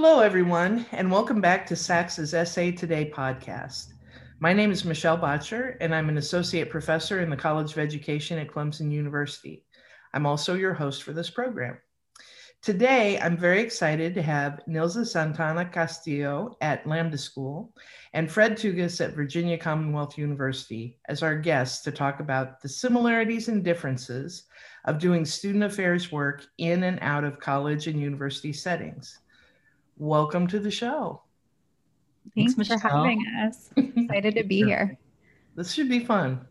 Hello, everyone, and welcome back to SACSA's SA Today podcast. My name is Michelle Boettcher, and I'm an associate professor in the College of Education at Clemson University. I'm also your host for this program. Today, I'm very excited to have Nilza Santana Castillo at Lambda School and Fred Tugas at Virginia Commonwealth University as our guests to talk about the similarities and differences of doing student affairs work in and out of college and university settings. Welcome to the show. Thanks, Thanks for having us. Excited to be here. This should be fun.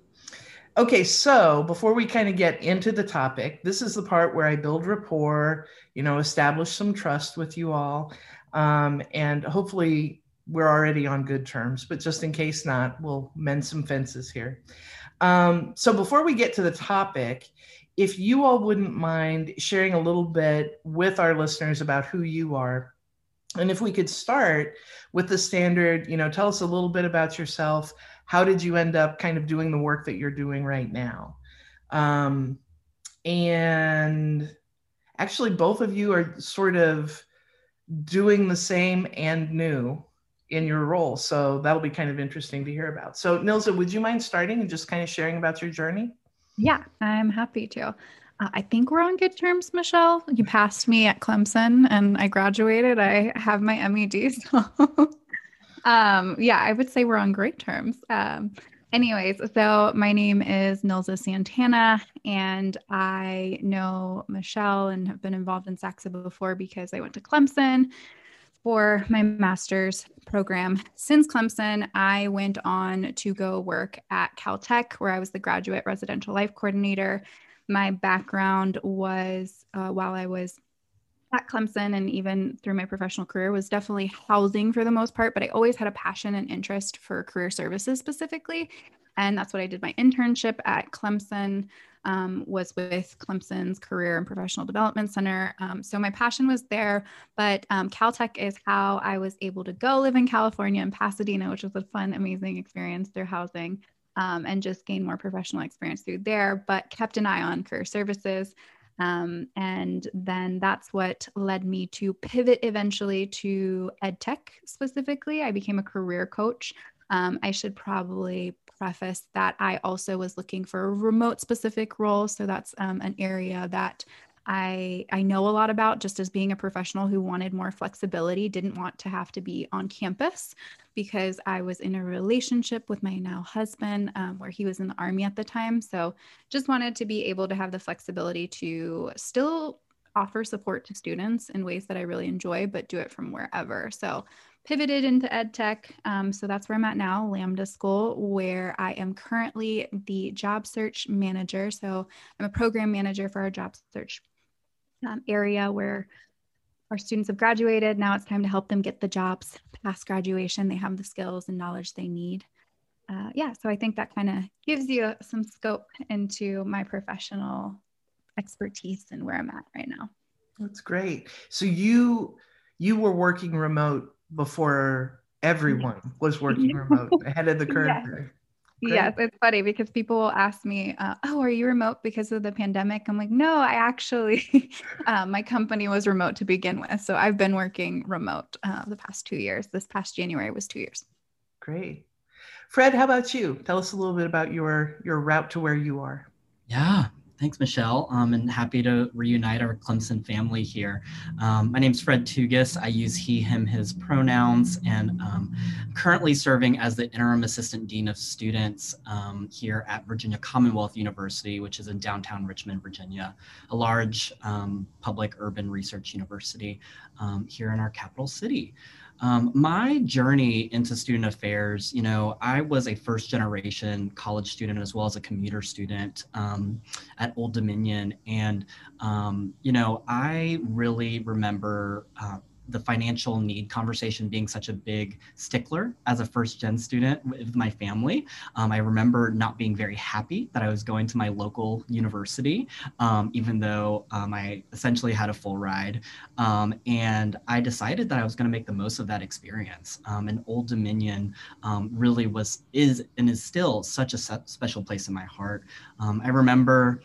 Okay, so before we kind of get into the topic, this is the part where I build rapport, you know, establish some trust with you all. Um, and hopefully we're already on good terms, but just in case not, we'll mend some fences here. Um, so before we get to the topic, if you all wouldn't mind sharing a little bit with our listeners about who you are, and if we could start with the standard, you know, tell us a little bit about yourself how did you end up kind of doing the work that you're doing right now? Um, and actually, both of you are sort of doing the same and new in your role. So that'll be kind of interesting to hear about. So, Nilza, would you mind starting and just kind of sharing about your journey? Yeah, I'm happy to. Uh, I think we're on good terms, Michelle. You passed me at Clemson and I graduated. I have my MED. So um, yeah, I would say we're on great terms. Um, anyways, so my name is Nilza Santana, and I know Michelle and have been involved in SACSA before because I went to Clemson for my master's program. Since Clemson, I went on to go work at Caltech, where I was the graduate residential life coordinator. My background was uh, while I was at Clemson and even through my professional career was definitely housing for the most part, but I always had a passion and interest for career services specifically. And that's what I did my internship at Clemson um, was with Clemson's Career and Professional Development Center. Um, so my passion was there, but um, Caltech is how I was able to go live in California in Pasadena, which was a fun, amazing experience through housing. Um, and just gain more professional experience through there, but kept an eye on career services. Um, and then that's what led me to pivot eventually to ed tech specifically. I became a career coach. Um, I should probably preface that I also was looking for a remote specific role. So that's um, an area that I I know a lot about just as being a professional who wanted more flexibility, didn't want to have to be on campus because I was in a relationship with my now husband um, where he was in the army at the time. So just wanted to be able to have the flexibility to still offer support to students in ways that I really enjoy, but do it from wherever. So pivoted into ed tech. Um, so that's where I'm at now, Lambda School, where I am currently the job search manager. So I'm a program manager for our job search um, area where our students have graduated. Now it's time to help them get the jobs past graduation. They have the skills and knowledge they need. Uh, yeah, so I think that kind of gives you some scope into my professional expertise and where I'm at right now. That's great. So you you were working remote before everyone was working remote ahead of the curve. Yes. Great. Yes, it's funny because people will ask me, uh, "Oh, are you remote because of the pandemic?" I'm like, "No, I actually, um, my company was remote to begin with, so I've been working remote uh, the past two years. This past January was two years." Great, Fred. How about you? Tell us a little bit about your your route to where you are. Yeah, Thanks, Michelle. Um, and happy to reunite our Clemson family here. Um, my name is Fred Tugas. I use he, him, his pronouns, and um, currently serving as the interim assistant dean of students um, here at Virginia Commonwealth University, which is in downtown Richmond, Virginia, a large um, public urban research university um, here in our capital city. Um, my journey into student affairs, you know, I was a first generation college student as well as a commuter student um, at Old Dominion. And, um, you know, I really remember uh, the financial need conversation being such a big stickler as a first gen student with my family. Um, I remember not being very happy that I was going to my local university, um, even though um, I essentially had a full ride. Um, and I decided that I was going to make the most of that experience. Um, and Old Dominion um, really was, is, and is still such a special place in my heart. I remember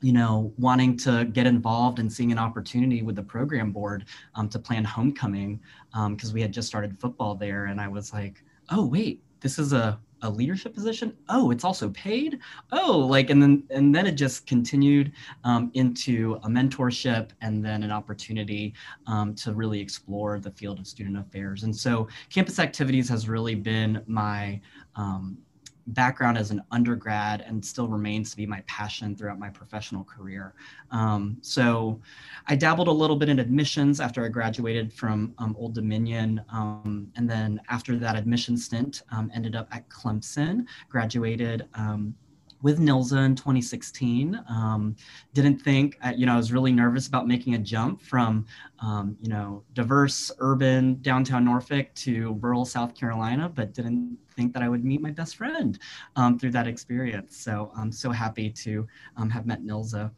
you know, wanting to get involved and seeing an opportunity with the program board um, to plan homecoming because um, we had just started football there. And I was like, oh, wait, this is a, a leadership position. Oh, it's also paid. Oh, like, and then, and then it just continued um, into a mentorship and then an opportunity um, to really explore the field of student affairs. And so campus activities has really been my, um, background as an undergrad and still remains to be my passion throughout my professional career. Um, so I dabbled a little bit in admissions after I graduated from um, Old Dominion. Um, and then after that admission stint, um, ended up at Clemson, graduated um, with Nilza in 2016. Um, didn't think, uh, you know, I was really nervous about making a jump from, um, you know, diverse urban downtown Norfolk to rural South Carolina, but didn't think that I would meet my best friend um, through that experience. So I'm so happy to um, have met Nilza.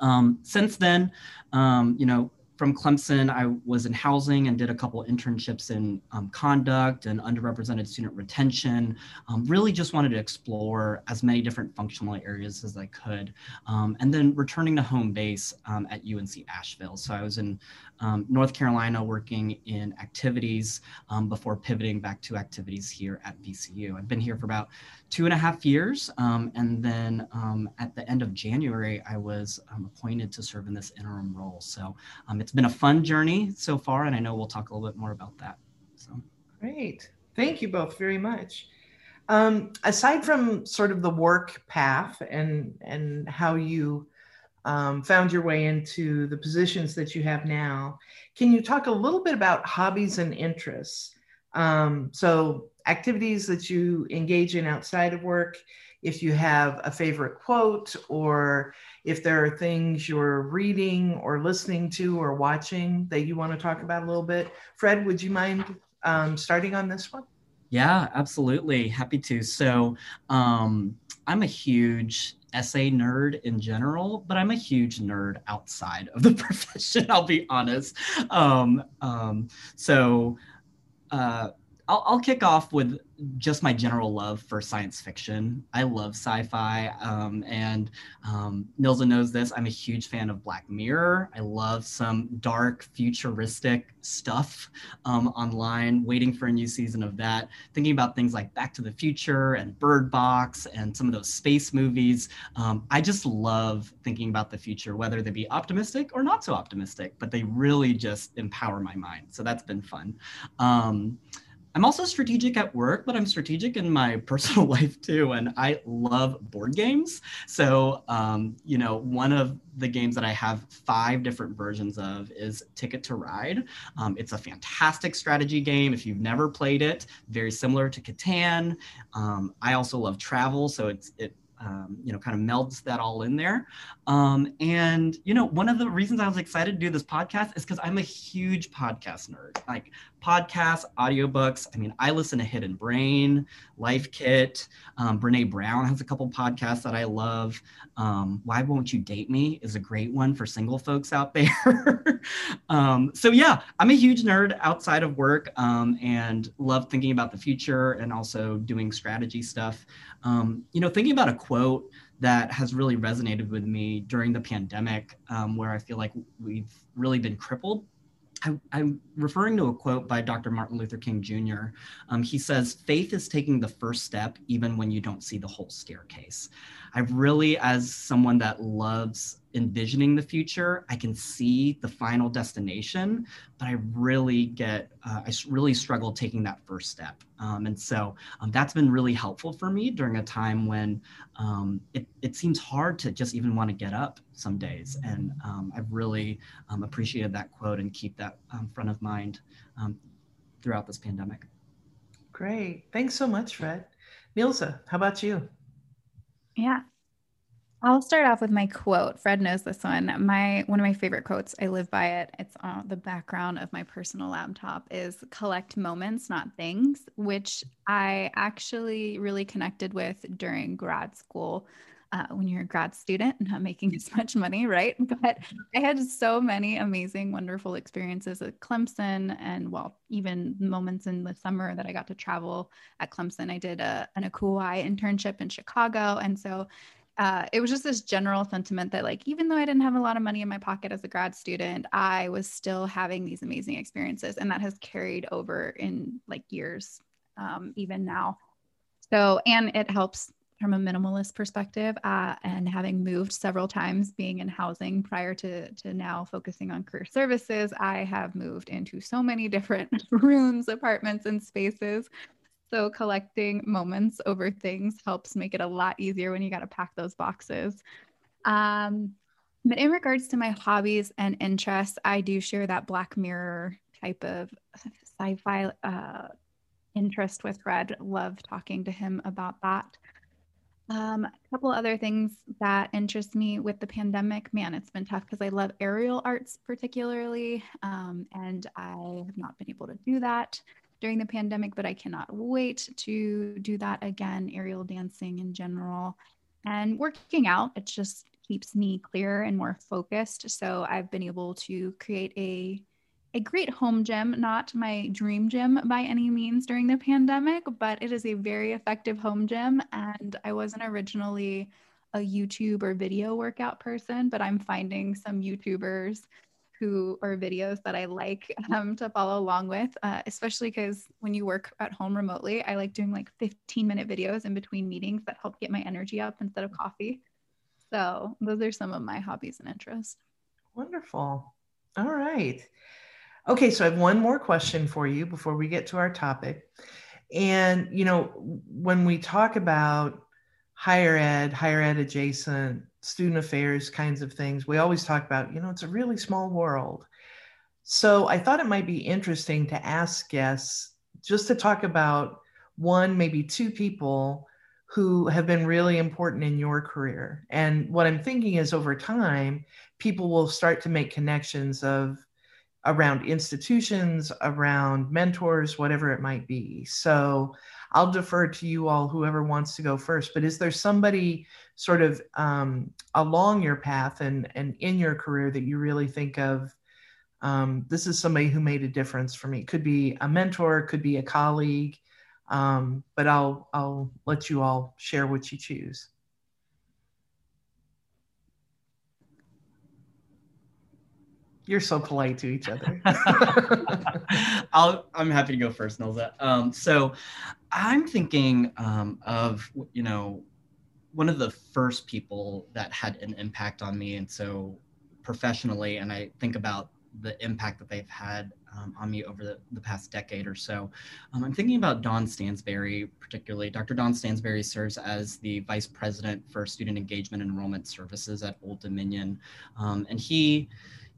Um, since then, um, you know, from Clemson, I was in housing and did a couple internships in um, conduct and underrepresented student retention. Um, really just wanted to explore as many different functional areas as I could. Um, and then returning to home base um, at UNC Asheville. So I was in um, North Carolina working in activities um, before pivoting back to activities here at VCU. I've been here for about two and a half years. Um, and then um, at the end of January, I was um, appointed to serve in this interim role. So um, it's been a fun journey so far. And I know we'll talk a little bit more about that. So great. Thank you both very much. aside from sort of the work path and, and how you um, found your way into the positions that you have now. Can you talk a little bit about hobbies and interests? Um, so, activities that you engage in outside of work, if you have a favorite quote, or if there are things you're reading or listening to or watching that you want to talk about a little bit. Fred, would you mind um, starting on this one? Yeah, absolutely. Happy to. So, um, I'm a huge SA nerd in general, but I'm a huge nerd outside of the profession. I'll be honest. Um, um, so uh, I'll, I'll kick off with just my general love for science fiction. I love sci-fi, um, and um, Nilza knows this. I'm a huge fan of Black Mirror. I love some dark, futuristic stuff um, online. Waiting for a new season of that. Thinking about things like Back to the Future and Bird Box and some of those space movies. Um, I just love thinking about the future, whether they be optimistic or not so optimistic. But they really just empower my mind. So that's been fun. I'm also strategic at work, but I'm strategic in my personal life too. And I love board games. So, um, you know, one of the games that I have five different versions of is Ticket to Ride. Um, it's a fantastic strategy game. If you've never played it, very similar to Catan. Um, I also love travel. So it's, it um, you know, kind of melds that all in there. Um, and, you know, one of the reasons I was excited to do this podcast is because I'm a huge podcast nerd. Like podcasts, audiobooks. I mean, I listen to Hidden Brain, Life Kit. Um, Brene Brown has a couple podcasts that I love. Um, Why Won't You Date Me is a great one for single folks out there. um, so, yeah, I'm a huge nerd outside of work um, and love thinking about the future and also doing strategy stuff. Um, you know, thinking about a quote that has really resonated with me during the pandemic, um, where I feel like we've really been crippled. I, am referring to a quote by Dr. Martin Luther King Jr. Um, he says, Faith is taking the first step even when you don't see the whole staircase. I've really, as someone that loves envisioning the future, I can see the final destination, but I really get, uh, I really struggle taking that first step. Um, and so um, that's been really helpful for me during a time when um, it, it seems hard to just even want to get up some days. And um, I've really um, appreciated that quote and keep that um, front of mind throughout this pandemic. Great. Thanks so much, Fred. Nilza, how about you? Yeah. I'll start off with my quote. Fred knows this one. My one of my favorite quotes. I live by it. It's on the background of my personal laptop. Is collect moments, not things, which I actually really connected with during grad school. Uh, when you're a grad student not making as much money, right? But I had so many amazing, wonderful experiences at Clemson, and well, even moments in the summer that I got to travel at Clemson. I did a, an ACUI internship in Chicago, and so uh, it was just this general sentiment that like even though i didn't have a lot of money in my pocket as a grad student i was still having these amazing experiences and that has carried over in like years um, even now. So and it helps from a minimalist perspective uh, and having moved several times being in housing prior to, to now focusing on career services i have moved into so many different rooms apartments and spaces so collecting moments over things helps make it a lot easier when you got to pack those boxes. Um, but in regards to my hobbies and interests, I do share that Black Mirror type of sci-fi uh, interest with Fred. Love talking to him about that. Um, a couple other things that interest me with the pandemic. Man, it's been tough because I love aerial arts particularly, um, and I have not been able to do that during the pandemic, but I cannot wait to do that again, aerial dancing in general. And working out, it just keeps me clear and more focused. So I've been able to create a a great home gym, not my dream gym by any means during the pandemic, but it is a very effective home gym. And I wasn't originally a YouTube or video workout person, but I'm finding some YouTubers who or videos that I like um, to follow along with, uh, especially because when you work at home remotely, I like doing like 15 minute videos in between meetings that help get my energy up instead of coffee. So those are some of my hobbies and interests. Wonderful. All right. Okay, so I have one more question for you before we get to our topic. And, you know, when we talk about higher ed, higher ed adjacent student affairs kinds of things, we always talk about, you know, it's a really small world. So I thought it might be interesting to ask guests just to talk about one, maybe two people who have been really important in your career. And what I'm thinking is over time, people will start to make connections of around institutions, around mentors, whatever it might be. So I'll defer to you all, whoever wants to go first. But is there somebody sort of um, along your path and, and in your career that you really think of? Um, this is somebody who made a difference for me. Could be a mentor, could be a colleague, um, but I'll I'll let you all share what you choose. You're so polite to each other. I'll, I'm happy to go first, Nilza. Um, so I'm thinking um, of, you know, one of the first people that had an impact on me. And so professionally, and I think about the impact that they've had um, on me over the, the past decade or so. Um, I'm thinking about Don Stansberry, particularly. Dr. Don Stansberry serves as the Vice President for Student Engagement and Enrollment Services at Old Dominion. Um, and he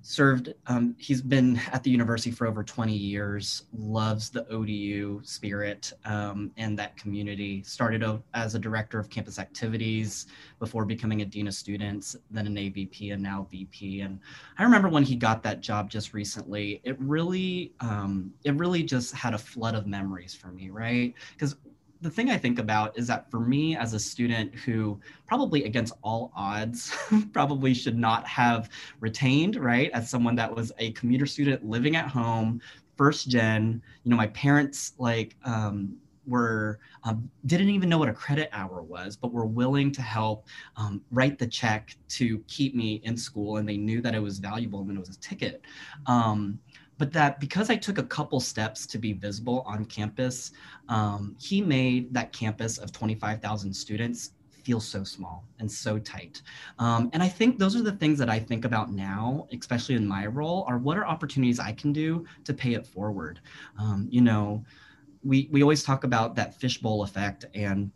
served um, he's been at the university for over 20 years loves the odu spirit um, and that community. Started as a director of campus activities before becoming a dean of students then an avp and now vp and i remember when he got that job just recently it really um, it really just had a flood of memories for me right? Because the thing I think about is that for me as a student who probably against all odds probably should not have retained, right? As someone that was a commuter student living at home, first gen, you know, my parents like um, were um, didn't even know what a credit hour was, but were willing to help um, write the check to keep me in school, and they knew that it was valuable and it was a ticket. Um, but that because I took a couple steps to be visible on campus, um, he made that campus of 25,000 students feel so small and so tight. Um, and I think those are the things that I think about now, especially in my role, are what are opportunities I can do to pay it forward. Um, you know, we, we always talk about that fishbowl effect and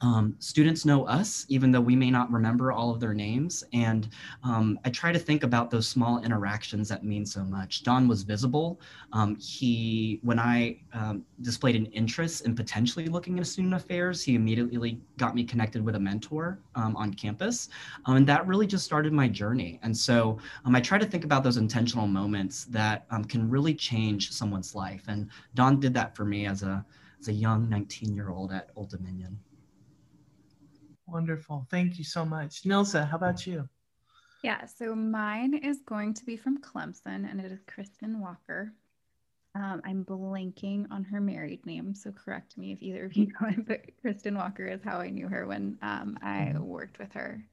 um, students know us, even though we may not remember all of their names. And um, I try to think about those small interactions that mean so much. Don was visible. Um, he, when I um, displayed an interest in potentially looking into student affairs, he immediately got me connected with a mentor um, on campus. Um, and that really just started my journey. And so I try to think about those intentional moments that can really change someone's life. And Don did that for me as a, as a young 19 year old at Old Dominion. Wonderful. Thank you so much. Nilza, how about you? Yeah, so mine is going to be from Clemson and it is Kristen Walker. um, I'm blanking on her married name, so correct me if either of you know it. But Kristen Walker is how I knew her when um, I mm-hmm. worked with her.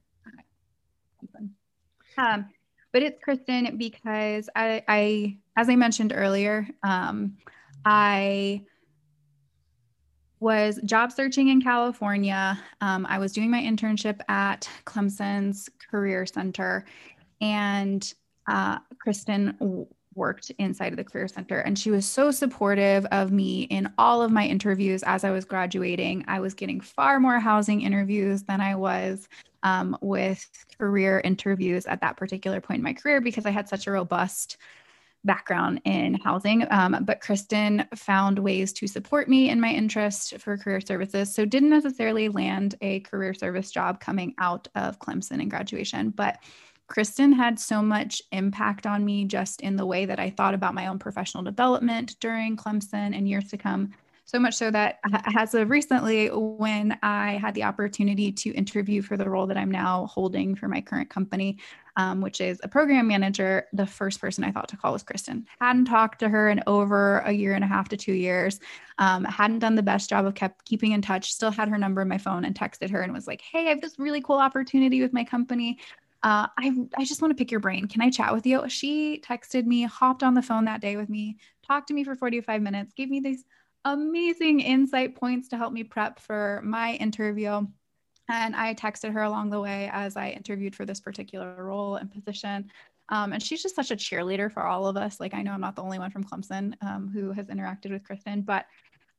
Um, but it's Kristen because I, I as I mentioned earlier, um, I was job searching in California. Um, I was doing my internship at Clemson's Career Center, and uh, Kristen worked inside of the Career Center. And she was so supportive of me in all of my interviews as I was graduating. I was getting far more housing interviews than I was um, with career interviews at that particular point in my career because I had such a robust background in housing. Um, but Kristen found ways to support me in my interest for career services. So didn't necessarily land a career service job coming out of Clemson and graduation, but Kristen had so much impact on me just in the way that I thought about my own professional development during Clemson and years to come so much so that as of recently, when I had the opportunity to interview for the role that I'm now holding for my current company, um, which is a program manager, the first person I thought to call was Kristen. Hadn't talked to her in over a year and a half to two years. Um, hadn't done the best job of kept keeping in touch. Still had her number in my phone and texted her and was like, "Hey, I have this really cool opportunity with my company. Uh, I, I just want to pick your brain. Can I chat with you? She texted me, hopped on the phone that day with me, talked to me for 45 minutes, gave me these amazing insight points to help me prep for my interview. And I texted her along the way as I interviewed for this particular role and position. Um, and she's just such a cheerleader for all of us. Like, I know I'm not the only one from Clemson um, who has interacted with Kristen, but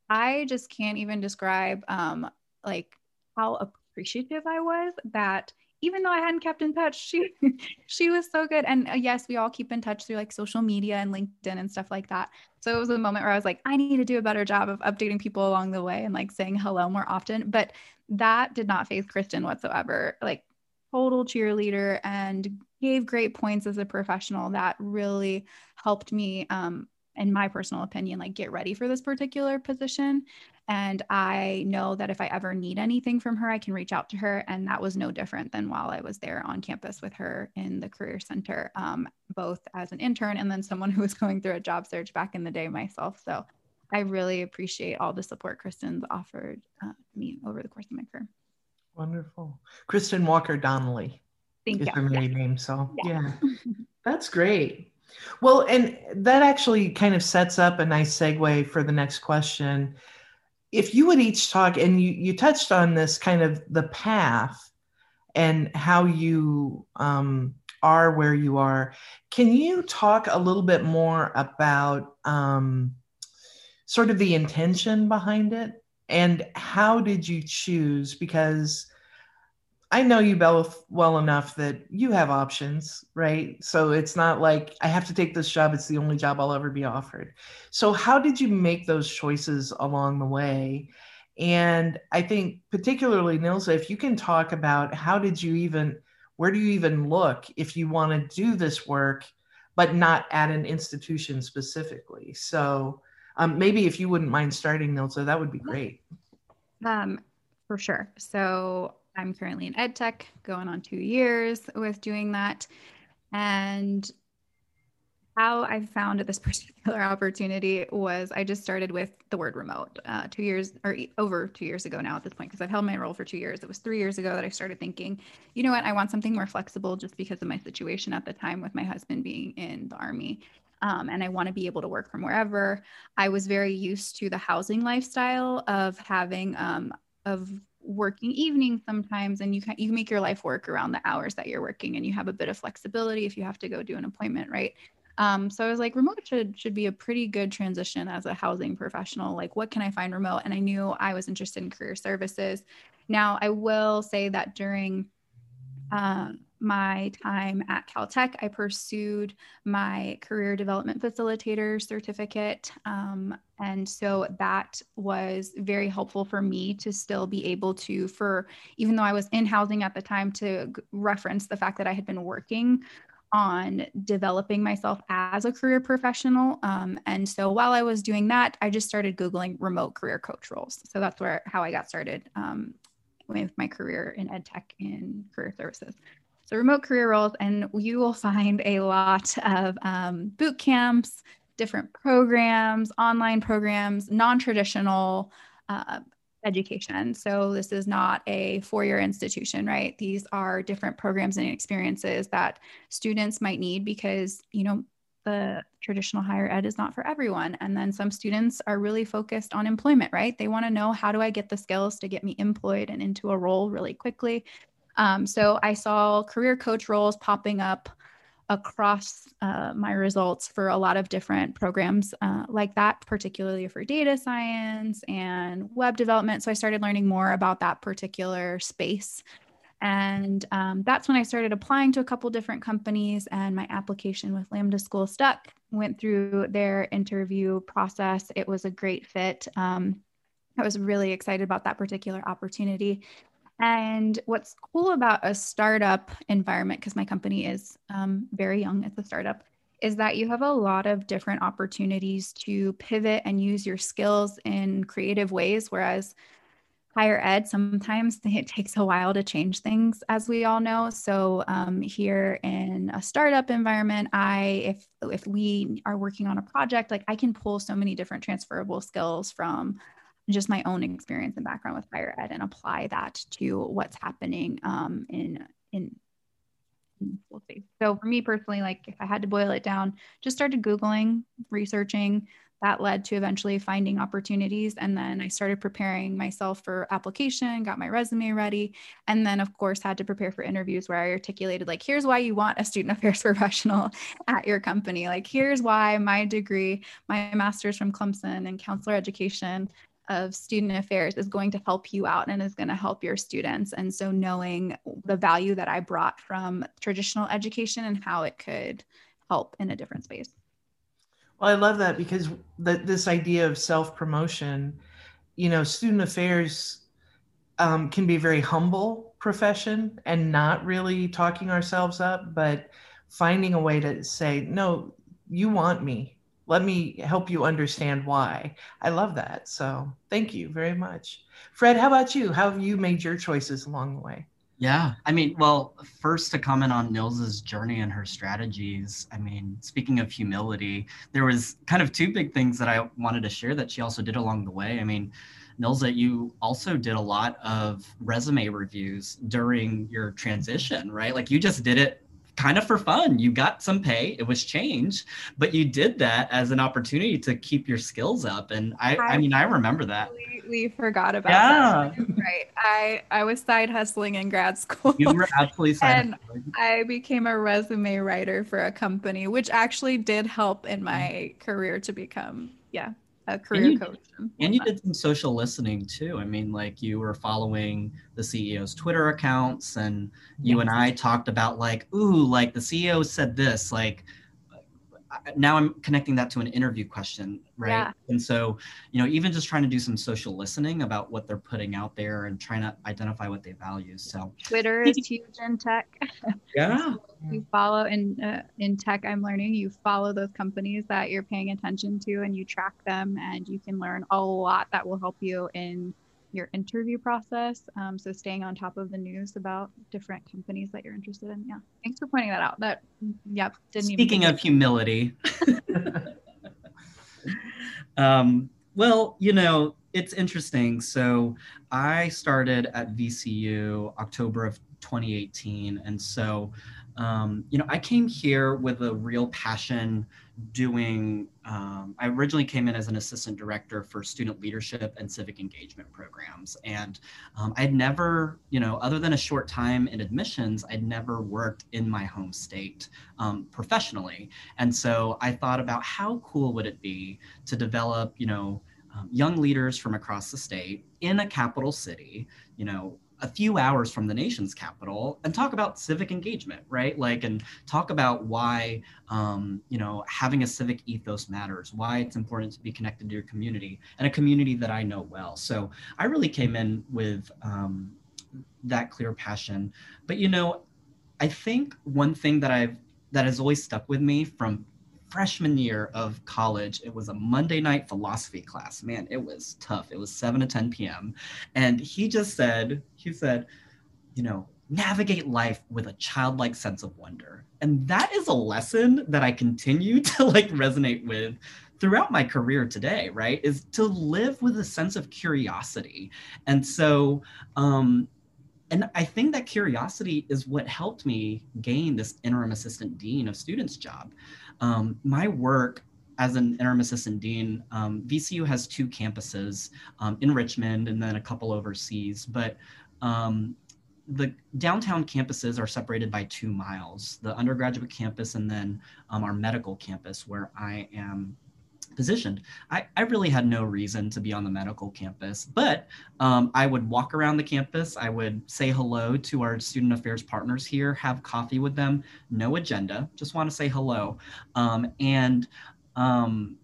I just can't even describe um, like how appreciative I was that even though I hadn't kept in touch, she she was so good. And uh, yes, we all keep in touch through like social media and LinkedIn and stuff like that. So it was a moment where I was like, I need to do a better job of updating people along the way and like saying hello more often. But that did not phase Kristen whatsoever. Like total cheerleader and gave great points as a professional that really helped me um, in my personal opinion, like get ready for this particular position. And I know that if I ever need anything from her, I can reach out to her. And that was no different than while I was there on campus with her in the Career Center, um, both as an intern and then someone who was going through a job search back in the day myself. So I really appreciate all the support Kristen's offered uh, me over the course of my career. Wonderful. Kristen Walker Donnelly Thank is you. her maiden name. So, yeah, yeah. that's great. Well, and that actually kind of sets up a nice segue for the next question. If you would each talk, and you, you touched on this kind of the path and how you um, are where you are, can you talk a little bit more about um, sort of the intention behind it? And how did you choose? Because I know you both well enough that you have options, right? So it's not like I have to take this job, it's the only job I'll ever be offered. So, how did you make those choices along the way? And I think, particularly, Nilza, if you can talk about how did you even, where do you even look if you want to do this work, but not at an institution specifically? So, um, maybe if you wouldn't mind starting, Nilza, that would be great. Um, for sure. So, I'm currently in ed tech, going on two years with doing that. And how I found this particular opportunity was I just started with the word remote uh, two years or over two years ago now at this point, because I've held my role for two years. It was three years ago that I started thinking, you know what, I want something more flexible just because of my situation at the time with my husband being in the army. Um, and I want to be able to work from wherever. I was very used to the housing lifestyle of having um, of working evening sometimes and you can you make your life work around the hours that you're working and you have a bit of flexibility if you have to go do an appointment right? Um, so i was like remote should should be a pretty good transition as a housing professional. Like what can i find remote? And i knew i was interested in career services. Now i will say that during um, my time at Caltech, I pursued my career development facilitator certificate. Um, and so that was very helpful for me to still be able to, for even though I was in housing at the time, to reference the fact that I had been working on developing myself as a career professional. Um, and so while I was doing that, I just started Googling remote career coach roles. So that's where how I got started um, with my career in ed tech in career services. So remote career roles, and you will find a lot of um, boot camps, different programs, online programs, non traditional uh, education. So this is not a four year institution, right? These are different programs and experiences that students might need because, you know, the traditional higher ed is not for everyone. And then some students are really focused on employment, right? They want to know how do I get the skills to get me employed and into a role really quickly. Um, so I saw career coach roles popping up across uh, my results for a lot of different programs uh, like that, particularly for data science and web development. So I started learning more about that particular space. And um, that's when I started applying to a couple different companies, and my application with Lambda School stuck. Went through their interview process. It was a great fit. Um, I was really excited about that particular opportunity. And what's cool about a startup environment, because my company is um, very young, it's a startup, is that you have a lot of different opportunities to pivot and use your skills in creative ways. Whereas higher ed, sometimes it takes a while to change things, as we all know. So um, here in a startup environment, I if if we are working on a project, like I can pull so many different transferable skills from just my own experience and background with higher ed and apply that to what's happening um, in in we'll see. So for me personally, like if I had to boil it down, just started Googling, researching. That led to eventually finding opportunities. And then I started preparing myself for application, got my resume ready. And then, of course, had to prepare for interviews where I articulated, like, here's why you want a student affairs professional at your company. Like, here's why my degree, my master's from Clemson in counselor education of student affairs is going to help you out and is going to help your students. And so knowing the value that I brought from traditional education and how it could help in a different space. Well, I love that because that this idea of self promotion, you know, student affairs um, can be a very humble profession and not really talking ourselves up, but finding a way to say, no, you want me let me help you understand why. I love that. So thank you very much. Fred, how about you? How have you made your choices along the way? Yeah, I mean, well, first to comment on Nilza's journey and her strategies. I mean, speaking of humility, there was kind of two big things that I wanted to share that she also did along the way. I mean, Nilza, you also did a lot of resume reviews during your transition, right? Like you just did it kind of for fun. You got some pay, it was change, but you did that as an opportunity to keep your skills up. And I, I, I mean, I remember that. We forgot about yeah. that. Right. I, I was side hustling in grad school. You were absolutely side and hustling. I became a resume writer for a company, which actually did help in my career to become, yeah, a career and you, coach. And, and you did some social listening too. I mean, like you were following the CEO's Twitter accounts, and you yes. and I talked about like, ooh, like the CEO said this, like now I'm connecting that to an interview question, right? Yeah. And so, you know, even just trying to do some social listening about what they're putting out there and trying to identify what they value. So Twitter is huge in tech. Yeah. you follow in uh, in tech. I'm learning. You follow those companies that you're paying attention to, and you track them, and you can learn a lot that will help you in your interview process. Um, so staying on top of the news about different companies that you're interested in. Yeah. Thanks for pointing that out. That yep. Didn't Speaking of humility. um, well, you know, it's interesting. So I started at VCU October of 2018. And so um, you know, I came here with a real passion doing, um, I originally came in as an assistant director for student leadership and civic engagement programs. And um, I'd never, you know, other than a short time in admissions, I'd never worked in my home state um, professionally. And so I thought about how cool would it be to develop, you know, um, young leaders from across the state in a capital city, you know, a few hours from the nation's capital and talk about civic engagement, right? Like, and talk about why, um, you know, having a civic ethos matters, why it's important to be connected to your community and a community that I know well. So I really came in with um, that clear passion. But, you know, I think one thing that I've that has always stuck with me from freshman year of college. It was a Monday night philosophy class. Man, it was tough. It was 7 to 10 p.m. And he just said, he said, you know, navigate life with a childlike sense of wonder. And that is a lesson that I continue to like resonate with throughout my career today, right? Is to live with a sense of curiosity. And so, um, and I think that curiosity is what helped me gain this interim assistant dean of students job. Um, my work as an interim assistant dean, um, VCU has two campuses um, in Richmond and then a couple overseas. But um, the downtown campuses are separated by two miles the undergraduate campus and then um, our medical campus, where I am positioned. I, I really had no reason to be on the medical campus, but um, I would walk around the campus. I would say hello to our student affairs partners here, have coffee with them, no agenda, just want to say hello. Um, and um,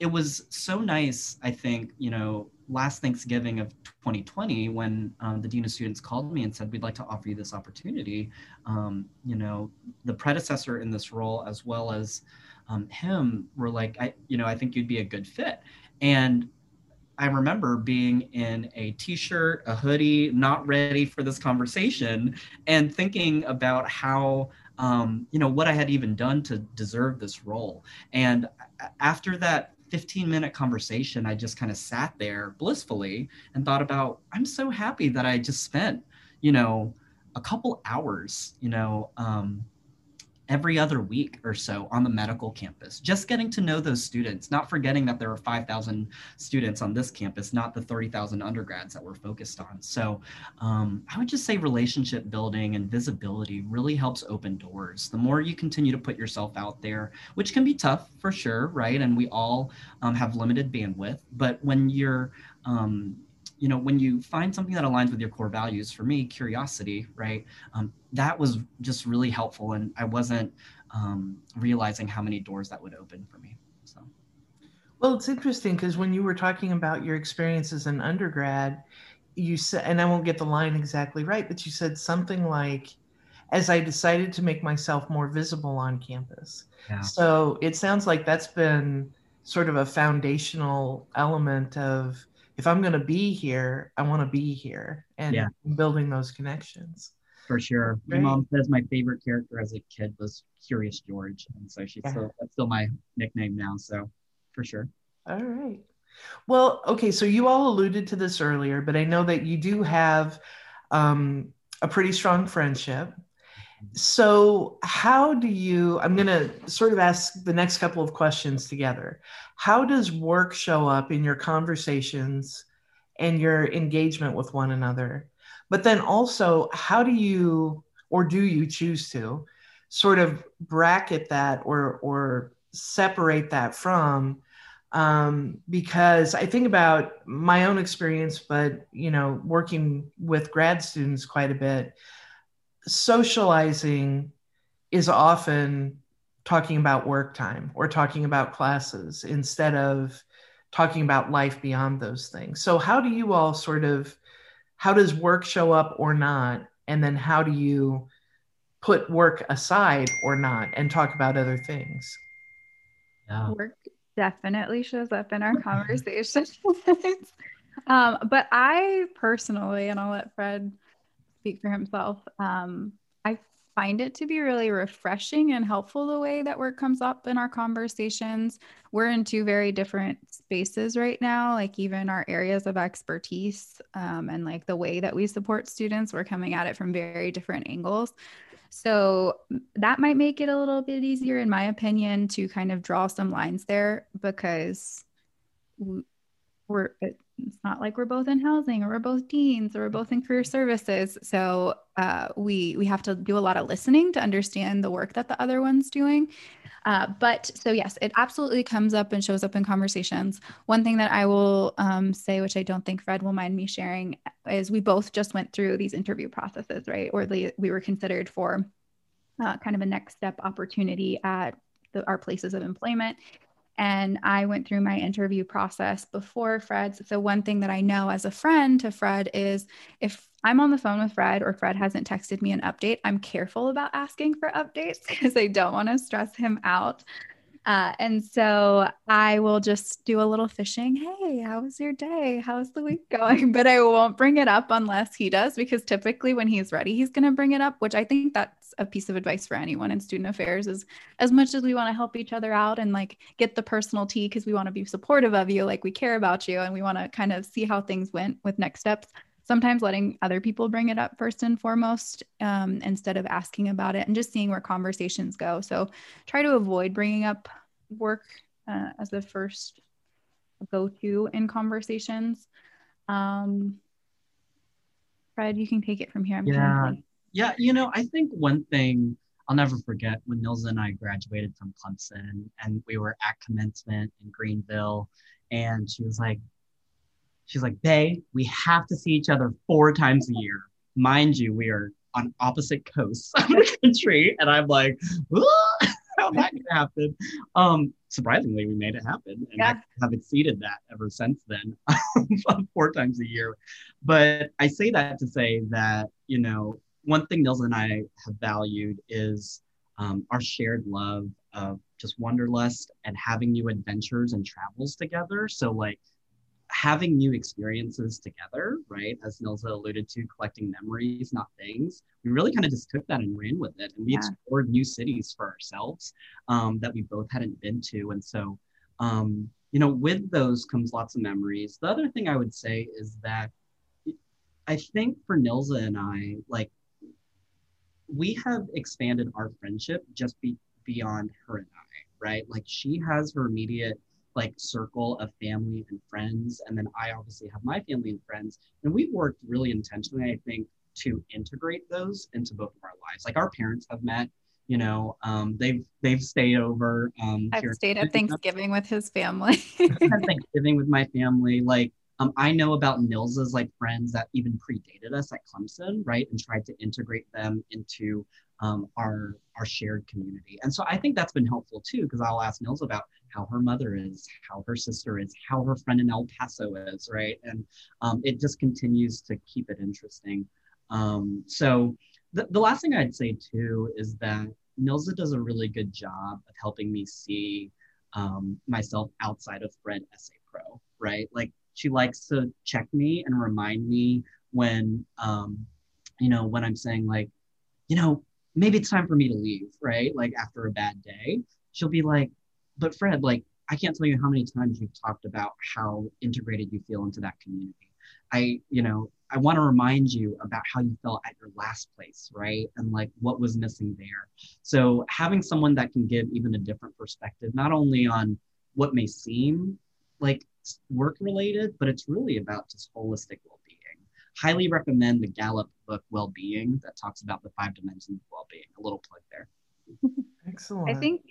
it was so nice, I think, you know, last Thanksgiving of 2020 when um, the dean of students called me and said we'd like to offer you this opportunity um, you know the predecessor in this role as well as um, him were like i you know i think you'd be a good fit. And i remember being in a t-shirt a hoodie not ready for this conversation and thinking about how um, you know what i had even done to deserve this role. And after that 15 minute conversation, I just kind of sat there blissfully and thought about, I'm so happy that I just spent, you know, a couple hours, you know, um, every other week or so on the medical campus, just getting to know those students, not forgetting that there are 5,000 students on this campus, not the 30,000 undergrads that we're focused on. So um, I would just say relationship building and visibility really helps open doors. The more you continue to put yourself out there, which can be tough for sure, right? And we all um, have limited bandwidth, but when you're um, you know when you find something that aligns with your core values for me curiosity right? Um, that was just really helpful and i wasn't um, realizing how many doors that would open for me so. Well it's interesting because when you were talking about your experience as an undergrad you said and i won't get the line exactly right but you said something like as i decided to make myself more visible on campus. Yeah. so it sounds like that's been sort of a foundational element of if I'm going to be here, I want to be here and yeah. building those connections. For sure. My mom says my favorite character as a kid was Curious George. And so she's yeah. still, that's still my nickname now. So for sure. All right. Well, okay. So you all alluded to this earlier, but I know that you do have um, a pretty strong friendship. So, how do you? I'm going to sort of ask the next couple of questions together. How does work show up in your conversations and your engagement with one another? But then also, how do you, or do you choose to, sort of bracket that or or separate that from? Um, because I think about my own experience, but you know, working with grad students quite a bit socializing is often talking about work time or talking about classes instead of talking about life beyond those things. So how do you all sort of how does work show up or not and then how do you put work aside or not and talk about other things? Yeah. Work definitely shows up in our conversations. um, but I personally, and I'll let Fred speak for himself. Um, I find it to be really refreshing and helpful the way that work comes up in our conversations. We're in two very different spaces right now, like even our areas of expertise um, and like the way that we support students, we're coming at it from very different angles. So that might make it a little bit easier, in my opinion, to kind of draw some lines there because we're it's not like we're both in housing or we're both deans or we're both in career services. So uh, we we have to do a lot of listening to understand the work that the other one's doing. Uh, but so yes it absolutely comes up and shows up in conversations. One thing that i will um, say which i don't think fred will mind me sharing is we both just went through these interview processes right? Or the, we were considered for uh, kind of a next step opportunity at the, our places of employment and I went through my interview process before Fred's. So, one thing that I know as a friend to Fred is if I'm on the phone with Fred or Fred hasn't texted me an update, I'm careful about asking for updates because I don't want to stress him out. Uh, and so I will just do a little fishing. Hey, how was your day? How's the week going? But I won't bring it up unless he does, because typically when he's ready, he's going to bring it up, which I think that's a piece of advice for anyone in student affairs is as much as we want to help each other out and like get the personal tea because we want to be supportive of you, like we care about you and we want to kind of see how things went with next steps sometimes letting other people bring it up first and foremost um, instead of asking about it and just seeing where conversations go. So try to avoid bringing up work uh, as the first go to in conversations. Um, Fred, you can take it from here. I'm yeah. Yeah. You know, I think one thing I'll never forget when Nils and I graduated from Clemson and we were at commencement in Greenville. And she was like, She's like, Bay, we have to see each other four times a year. Mind you, we are on opposite coasts of the country. And I'm like, how that could happen. Um, surprisingly, we made it happen. And yeah. I have exceeded that ever since then, four times a year. But I say that to say that, you know, one thing Nils and I have valued is um, our shared love of just wanderlust and having new adventures and travels together. So like having new experiences together, right? As Nilza alluded to, collecting memories, not things. We really kind of just took that and ran with it. And we yeah. explored new cities for ourselves um, that we both hadn't been to. And so, um, you know, with those comes lots of memories. The other thing I would say is that I think for Nilza and I, like, we have expanded our friendship just be, beyond her and I, right? Like, she has her immediate like circle of family and friends. And then I obviously have my family and friends. And we've worked really intentionally, I think, to integrate those into both of our lives. Like our parents have met, you know, um, they've they've stayed over. Um, I've stayed at Thanksgiving with his family. Thanksgiving with my family. Like um, I know about Nils's like friends that even predated us at Clemson, right, and tried to integrate them into um, our our shared community. And so I think that's been helpful too, because I'll ask Nils about how her mother is, how her sister is, how her friend in El Paso is, right? And um, it just continues to keep it interesting. Um, so the, the last thing I'd say too is that Nilza does a really good job of helping me see um, myself outside of Fred SA Pro, right? Like she likes to check me and remind me when, um, you know, when I'm saying like, you know, maybe it's time for me to leave, right? Like after a bad day, she'll be like, but Fred, like, I can't tell you how many times you've talked about how integrated you feel into that community. I, you know, I want to remind you about how you felt at your last place, right? And like what was missing there. So having someone that can give even a different perspective, not only on what may seem like work related, but it's really about just holistic well. Highly recommend the Gallup book, Well Being, that talks about the five dimensions of well being. A little plug there. Excellent. I think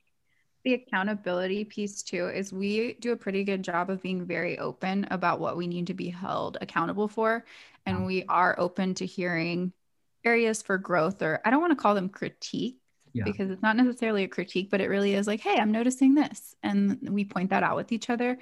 the accountability piece too is we do a pretty good job of being very open about what we need to be held accountable for and we are open to hearing areas for growth or i don't want to call them critique yeah. because it's not necessarily a critique but it really is like hey i'm noticing this and we point that out with each other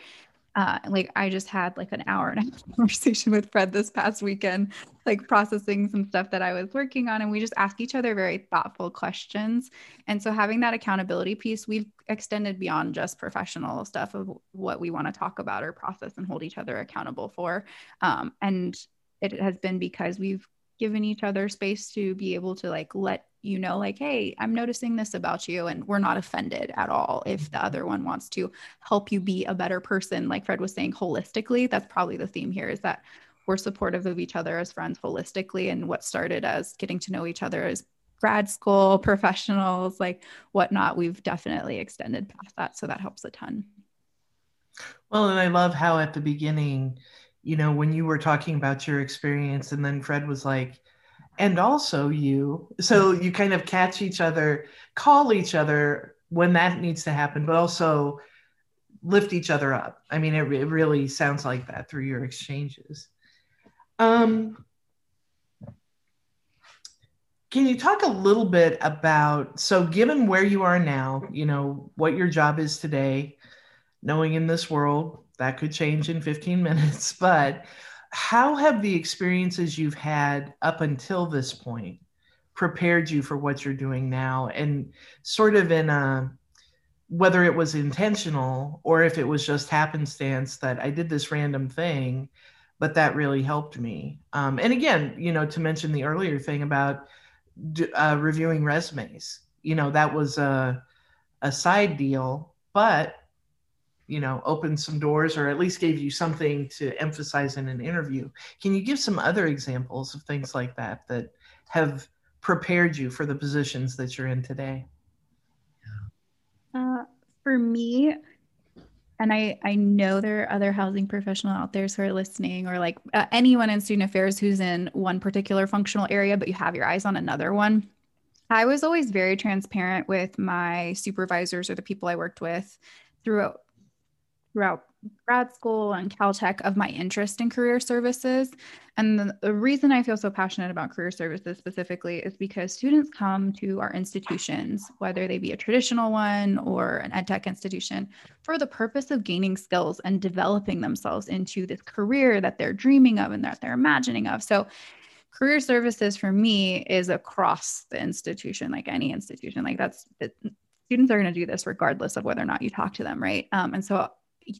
uh, like I just had like an hour and a half conversation with Fred this past weekend, like processing some stuff that I was working on. And we just ask each other very thoughtful questions. And so having that accountability piece, we've extended beyond just professional stuff of what we want to talk about or process and hold each other accountable for. Um, and it has been because we've given each other space to be able to like let you know like hey i'm noticing this about you and we're not offended at all if the other one wants to help you be a better person like fred was saying holistically. That's probably the theme here is that we're supportive of each other as friends holistically and what started as getting to know each other as grad school professionals like whatnot we've definitely extended past that so that helps a ton. Well and i love how at the beginning you know when you were talking about your experience and then fred was like and also you. So you kind of catch each other, call each other when that needs to happen, but also lift each other up. I mean, it, it really sounds like that through your exchanges. Um, can you talk a little bit about so given where you are now, you know, what your job is today, knowing in this world that could change in 15 minutes, but how have the experiences you've had up until this point prepared you for what you're doing now and sort of in a whether it was intentional or if it was just happenstance that I did this random thing, but that really helped me. Um, and again, you know, to mention the earlier thing about uh, reviewing resumes, you know, that was a, a side deal, but you know, opened some doors or at least gave you something to emphasize in an interview. Can you give some other examples of things like that that have prepared you for the positions that you're in today? Uh, for me, and I, I know there are other housing professional out there who are listening or like uh, anyone in student affairs who's in one particular functional area but you have your eyes on another one i was always very transparent with my supervisors or the people i worked with throughout throughout grad school and Caltech of my interest in career services. And the, the, reason I feel so passionate about career services specifically is because students come to our institutions, whether they be a traditional one or an edtech institution, for the purpose of gaining skills and developing themselves into this career that they're dreaming of and that they're imagining of. So career services for me is across the institution, like any institution. Like that's it, students are going to do this regardless of whether or not you talk to them, right? Um, and so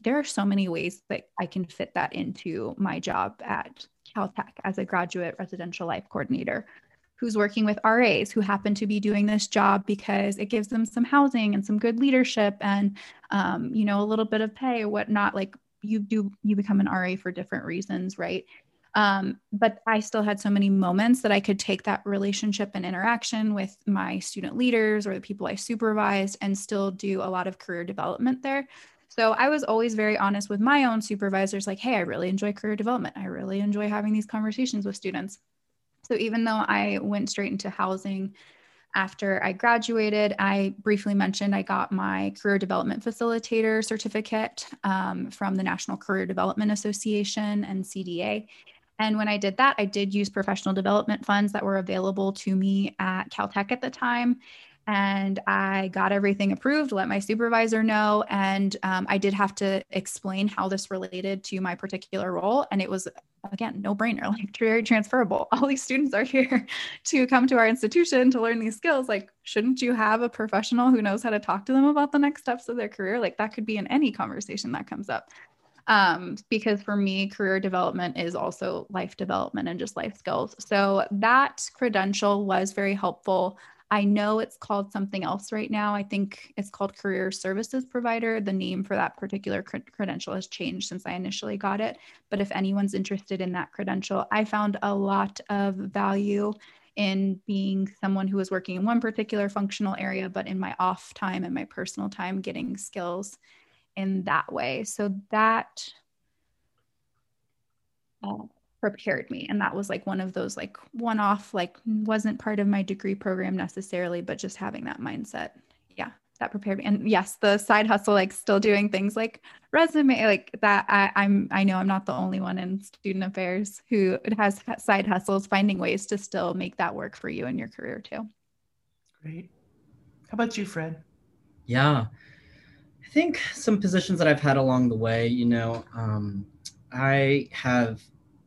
there are so many ways that I can fit that into my job at Caltech as a graduate residential life coordinator who's working with RAs who happen to be doing this job because it gives them some housing and some good leadership and um, you know a little bit of pay or whatnot like you do you become an RA for different reasons right um, but I still had so many moments that I could take that relationship and interaction with my student leaders or the people I supervised and still do a lot of career development there. So I was always very honest with my own supervisors like, hey, I really enjoy career development. I really enjoy having these conversations with students. So even though I went straight into housing after I graduated, I briefly mentioned I got my career development facilitator certificate um, from the National Career Development Association NCDA. And when I did that, I did use professional development funds that were available to me at Caltech at the time and I got everything approved, let my supervisor know. And um, I did have to explain how this related to my particular role. And it was, again, no brainer, like very transferable. All these students are here to come to our institution to learn these skills. Like, shouldn't you have a professional who knows how to talk to them about the next steps of their career? Like, that could be in any conversation that comes up. Um, because for me, career development is also life development and just life skills. So that credential was very helpful. I know it's called something else right now. I think it's called Career Services Provider. The name for that particular credential has changed since I initially got it. But if anyone's interested in that credential, I found a lot of value in being someone who was working in one particular functional area, but in my off time and my personal time, getting skills in that way. So that. Uh, prepared me. And that was like one of those like one off like wasn't part of my degree program necessarily but just having that mindset. Yeah that prepared me. And yes the side hustle like still doing things like resume like that I, i'm i know i'm not the only one in student affairs who has side hustles finding ways to still make that work for you in your career too. Great. How about you fred? Yeah. I think some positions that i've had along the way you know um, i have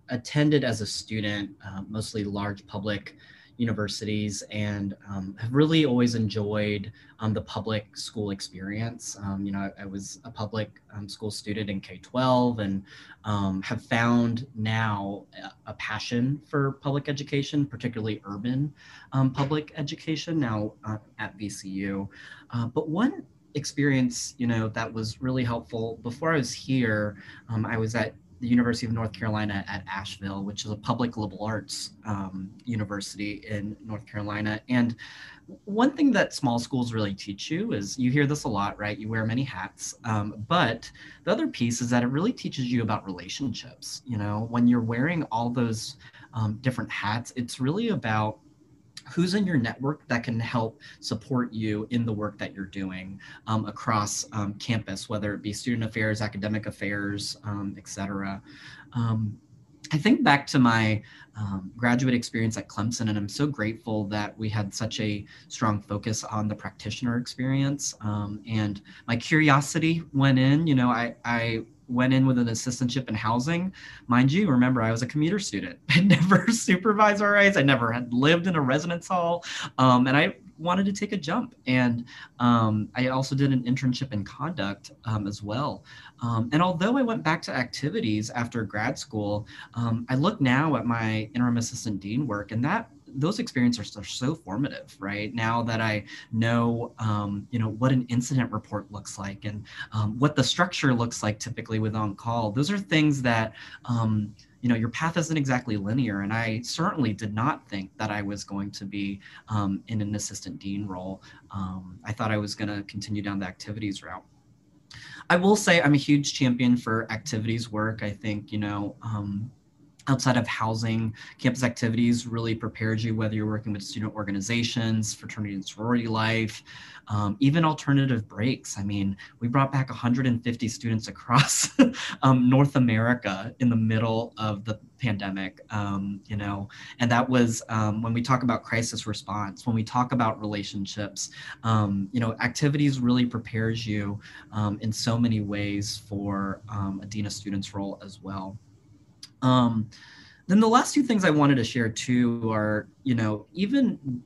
attended as a student uh, mostly large public universities and um, have really always enjoyed um, the public school experience. Um, you know, I, I, was a public um, school student in K 12 and um, have found now a, passion for public education, particularly urban um, public education now uh, at VCU. Uh, but one experience, you know, that was really helpful before I was here, I was at the University of North Carolina at Asheville, which is a public liberal arts um, university in North Carolina. And one thing that small schools really teach you is you hear this a lot, right? You wear many hats. Um, but the other piece is that it really teaches you about relationships. You know, when you're wearing all those um, different hats, it's really about who's in your network that can help support you in the work that you're doing um, across um, campus, whether it be student affairs, academic affairs, um, et cetera. Um, I think back to my um, graduate experience at Clemson, and I'm so grateful that we had such a strong focus on the practitioner experience. Um, and my curiosity went in. You know, I, I went in with an assistantship in housing. Mind you, remember I was a commuter student. I never supervised RAs. I never had lived in a residence hall. Um, and I wanted to take a jump. And um, I also did an internship in conduct um, as well. Um, and although I went back to activities after grad school, um, I look now at my interim assistant dean work, and that those experiences are so formative right? Now that i know um, you know what an incident report looks like and um, what the structure looks like typically with on call those are things that um, you know your path isn't exactly linear. And i certainly did not think that i was going to be um, in an assistant dean role. Um, i thought i was going to continue down the activities route. I will say I'm a huge champion for activities work. I think, you know, um, outside of housing, campus activities really prepares you whether you're working with student organizations, fraternity and sorority life, um, even alternative breaks. I mean, we brought back 150 students across um, North America in the middle of the pandemic, um, you know, and that was um, when we talk about crisis response, when we talk about relationships, um, you know, activities really prepares you um, in so many ways for a dean of students role as well. Um, then the last two things I wanted to share too are, you know, even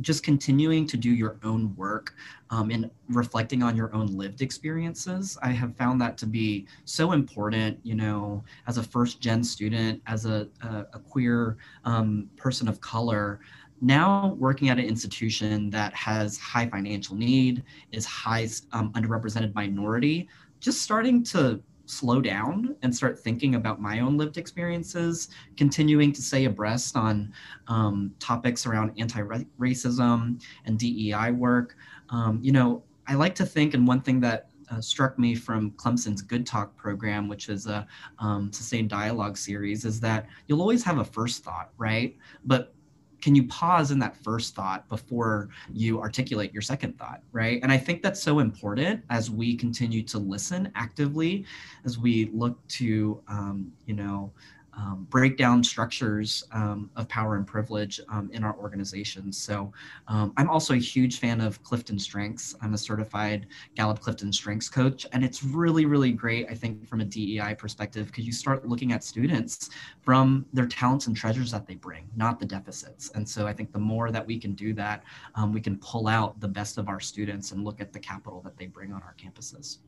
just continuing to do your own work um, and reflecting on your own lived experiences. I have found that to be so important, you know, as a first gen student, as a, a, a queer um, person of color. Now working at an institution that has high financial need, is high um, underrepresented minority, just starting to slow down and start thinking about my own lived experiences, continuing to stay abreast on um, topics around anti-racism and DEI work. Um, you know, I like to think, and one thing that uh, struck me from Clemson's Good Talk program, which is a um, sustained dialogue series, is that you'll always have a first thought, right? But can you pause in that first thought before you articulate your second thought right? And i think that's so important as we continue to listen actively as we look to um, you know um, break down structures um, of power and privilege um, in our organizations. So um, I'm also a huge fan of Clifton Strengths. I'm a certified Gallup Clifton Strengths coach, and it's really, really great, I think, from a DEI perspective, because you start looking at students from their talents and treasures that they bring, not the deficits. And so I think the more that we can do that, um, we can pull out the best of our students and look at the capital that they bring on our campuses.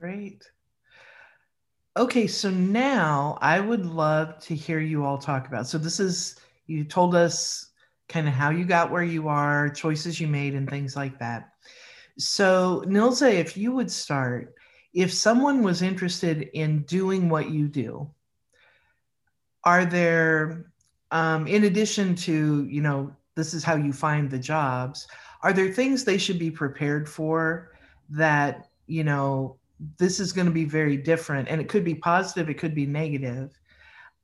Great. Okay, so now I would love to hear you all talk about. So this is you told us kind of how you got where you are, choices you made, and things like that. So Nilza, if you would start, if someone was interested in doing what you do, are there, um, in addition to you know this is how you find the jobs, are there things they should be prepared for that you know this is going to be very different and it could be positive it could be negative.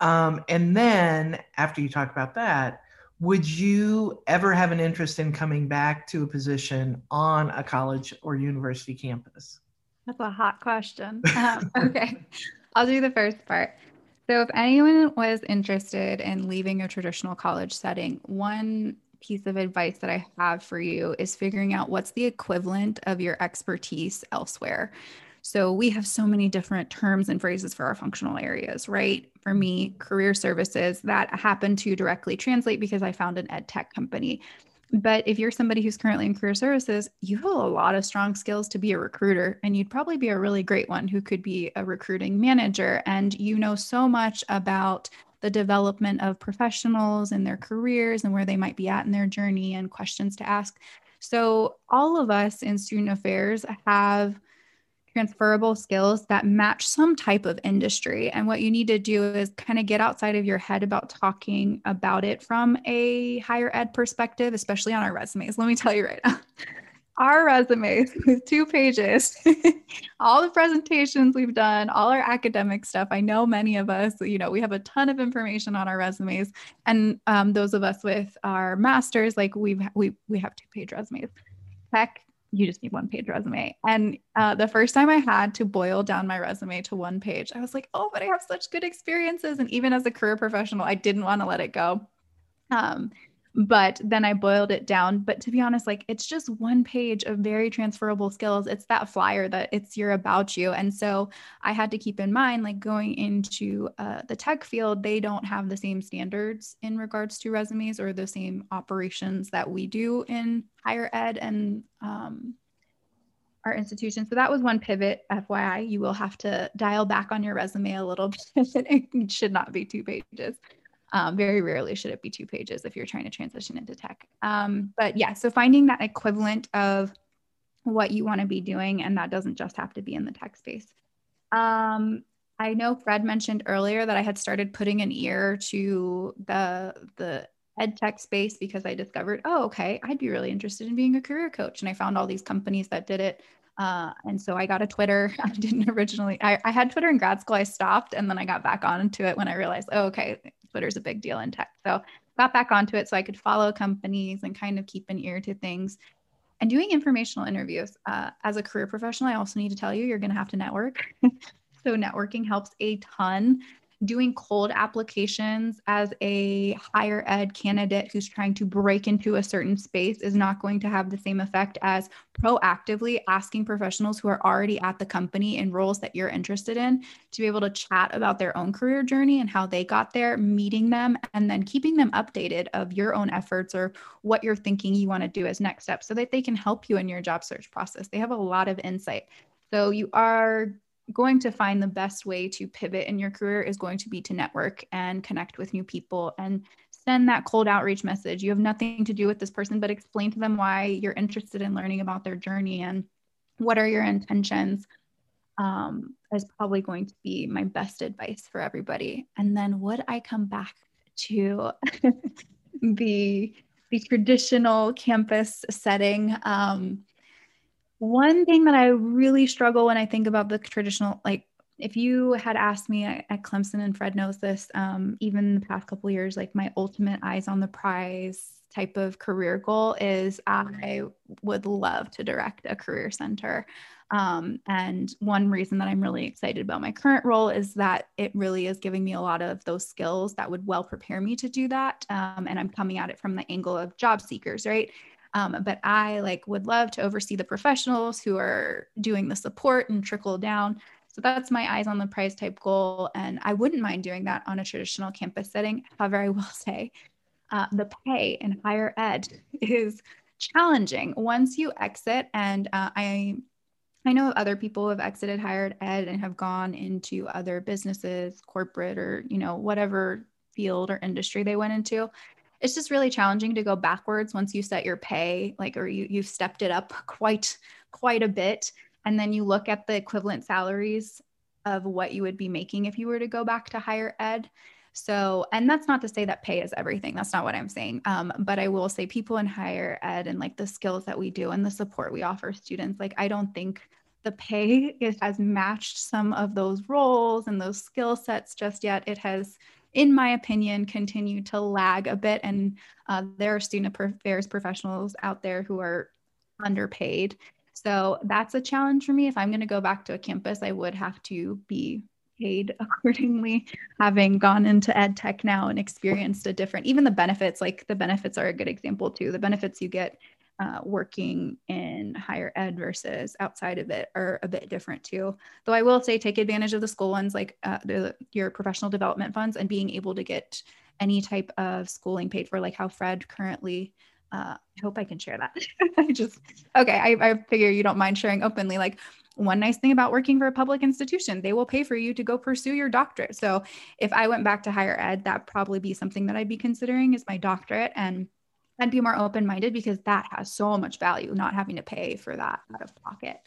Um, and then after you talk about that would you ever have an interest in coming back to a position on a college or university campus? That's a hot question. Um, okay. I'll do the first part. So if anyone was interested in leaving a traditional college setting one piece of advice that I have for you is figuring out what's the equivalent of your expertise elsewhere. So we have so many different terms and phrases for our functional areas, right? For me, career services that happen to directly translate because I found an ed tech company. But if you're somebody who's currently in career services, you have a lot of strong skills to be a recruiter, and you'd probably be a really great one who could be a recruiting manager. And you know so much about the development of professionals and their careers and where they might be at in their journey and questions to ask. So, all of us in student affairs have transferable skills that match some type of industry. And what you need to do is kind of get outside of your head about talking about it from a higher ed perspective, especially on our resumes. Let me tell you right now. Our resumes with two pages, all the presentations we've done, all our academic stuff. I know many of us, you know, we have a ton of information on our resumes, and um, those of us with our masters, like we've we we have two page resumes. Heck, you just need one page resume. And uh, the first time I had to boil down my resume to one page, I was like, oh, but I have such good experiences. And even as a career professional, I didn't want to let it go. Um, but then I boiled it down. But to be honest, like it's just one page of very transferable skills. It's that flyer that it's your about you. And so I had to keep in mind, like going into uh, the tech field, they don't have the same standards in regards to resumes or the same operations that we do in higher ed and um, our institution. So that was one pivot. FYI, you will have to dial back on your resume a little bit. it should not be two pages. Um, very rarely should it be two pages if you're trying to transition into tech. Um, but yeah, so finding that equivalent of what you want to be doing, and that doesn't just have to be in the tech space. Um, I know Fred mentioned earlier that I had started putting an ear to the the ed tech space because I discovered, oh, okay, I'd be really interested in being a career coach. And I found all these companies that did it. Uh, and so I got a Twitter. I didn't originally, I, I had Twitter in grad school. I stopped and then I got back onto it when I realized, oh, okay, Twitter's a big deal in tech. So got back onto it so I could follow companies and kind of keep an ear to things. And doing informational interviews uh, as a career professional, I also need to tell you, you're going to have to network. so networking helps a ton doing cold applications as a higher ed candidate who's trying to break into a certain space is not going to have the same effect as proactively asking professionals who are already at the company in roles that you're interested in to be able to chat about their own career journey and how they got there, meeting them, and then keeping them updated of your own efforts or what you're thinking you want to do as next steps so that they can help you in your job search process. They have a lot of insight. So you are going to find the best way to pivot in your career is going to be to network and connect with new people and send that cold outreach message. You have nothing to do with this person, but explain to them why you're interested in learning about their journey and what are your intentions. Um, is probably going to be my best advice for everybody. And then would I come back to the the traditional campus setting? Um, one thing that I really struggle when I think about the traditional, like if you had asked me at, Clemson and Fred knows this, um, even the past couple years, like my ultimate eyes on the prize type of career goal is I would love to direct a career center. Um, and one reason that I'm really excited about my current role is that it really is giving me a lot of those skills that would well prepare me to do that. Um, and I'm coming at it from the angle of job seekers, right? Um, but I like would love to oversee the professionals who are doing the support and trickle down. So that's my eyes on the prize type goal. And I wouldn't mind doing that on a traditional campus setting. However, I will say uh, the pay in higher ed is challenging once you exit. And uh, I I know other people have exited higher ed and have gone into other businesses, corporate, or you know whatever field or industry they went into it's just really challenging to go backwards once you set your pay like or you you've stepped it up quite quite a bit. And then you look at the equivalent salaries of what you would be making if you were to go back to higher ed. So and that's not to say that pay is everything. That's not what i'm saying. Um, but i will say people in higher ed and like the skills that we do and the support we offer students like i don't think the pay is, has matched some of those roles and those skill sets just yet. It has in my opinion, continue to lag a bit. And uh, there are student affairs professionals out there who are underpaid. So that's a challenge for me. If I'm going to go back to a campus, I would have to be paid accordingly, having gone into ed tech now and experienced a different, even the benefits, like the benefits are a good example too. The benefits you get uh, working in higher ed versus outside of it are a bit different too. Though I will say, take advantage of the school ones like uh, the, your professional development funds and being able to get any type of schooling paid for, like how Fred currently. Uh, I hope I can share that. I just okay. I, I figure you don't mind sharing openly. Like one nice thing about working for a public institution, they will pay for you to go pursue your doctorate. So if I went back to higher ed, that probably be something that I'd be considering is my doctorate and I'd be more open minded because that has so much value, not having to pay for that out of pocket.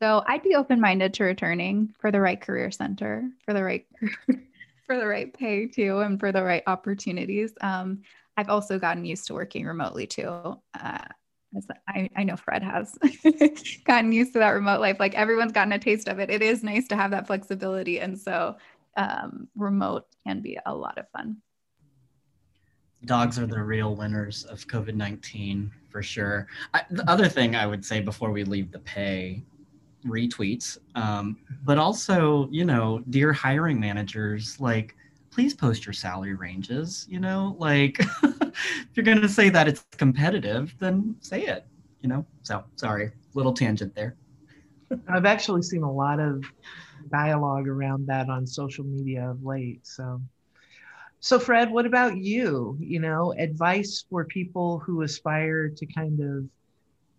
So I'd be open minded to returning for the right career center, for the right for the right pay too, and for the right opportunities. Um, I've also gotten used to working remotely too. Uh, I, I know Fred has gotten used to that remote life. Like everyone's gotten a taste of it. It is nice to have that flexibility. And so um, remote can be a lot of fun dogs are the real winners of COVID 19 for sure. I, the other thing I would say before we leave the pay retweets, um, but also, you know, dear hiring managers, like, please post your salary ranges. You know, like if you're going to say that it's competitive, then say it. You know, so sorry, little tangent there. I've actually seen a lot of dialogue around that on social media of late. So, so Fred, what about you? You know, advice for people who aspire to kind of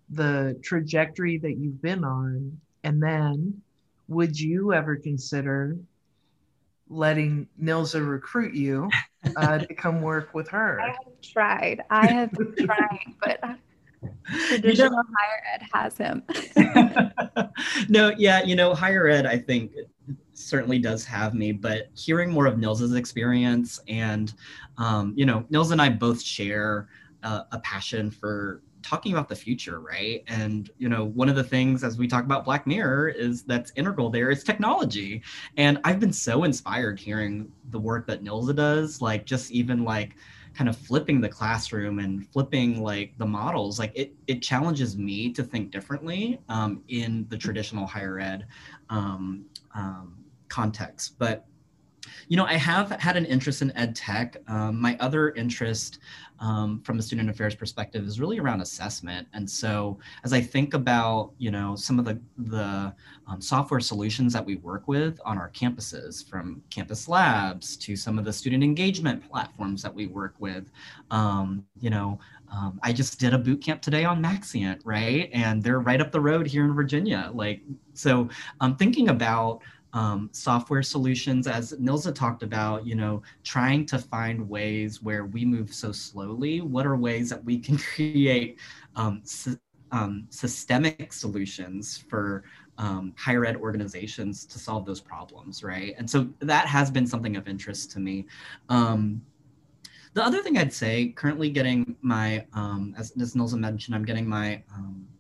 the trajectory that you've been on, and then would you ever consider letting Nilza recruit you uh, to come work with her? I have tried. I have been trying, but traditional higher ed has him. no, yeah, you know, higher ed, I think certainly does have me, but hearing more of Nils's experience and, um, you know, Nils and I both share uh, a passion for talking about the future, right? And you know, one of the things as we talk about Black Mirror is that's integral there is technology. And I've been so inspired hearing the work that Nilza does, like just even like kind of flipping the classroom and flipping like the models like it it challenges me to think differently um, in the traditional higher ed um, um, context but you know, I have had an interest in ed tech. Um, my other interest um, from a student affairs perspective is really around assessment. And so as I think about, you know, some of the, the um, software solutions that we work with on our campuses, from campus labs to some of the student engagement platforms that we work with, um, you know, um, I just did a boot camp today on Maxient, right? And they're right up the road here in Virginia. Like, so I'm thinking about um, software solutions, as Nilza talked about, you know, trying to find ways where we move so slowly. What are ways that we can create um, um, systemic solutions for um, higher ed organizations to solve those problems, right? And so that has been something of interest to me. Um, the other thing I'd say, currently getting my, um, as, as Nilza mentioned, I'm getting my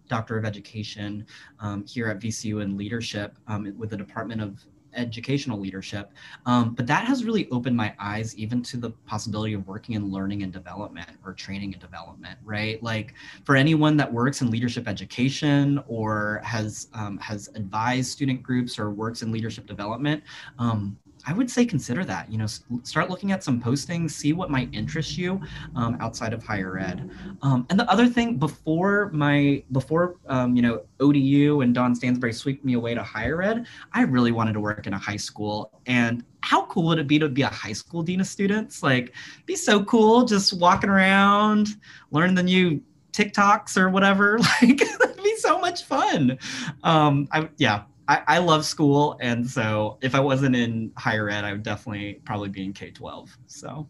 Doctor of Education um, here at VCU in leadership um, with the Department of educational leadership. Um, but that has really opened my eyes even to the possibility of working in learning and development or training and development, right? Like for anyone that works in leadership education or has um, has advised student groups or works in leadership development, um, I would say consider that. You know, start looking at some postings, see what might interest you um, outside of higher ed. Um, and the other thing, before my before um, you know ODU and Don Stansberry swept me away to higher ed, I really wanted to work in a high school. And how cool would it be to be a high school dean of students? Like, be so cool, just walking around, learning the new TikToks or whatever. Like, that'd be so much fun. Um, I yeah, I, I love school, and so if I wasn't in higher ed, I would definitely probably be in K twelve. So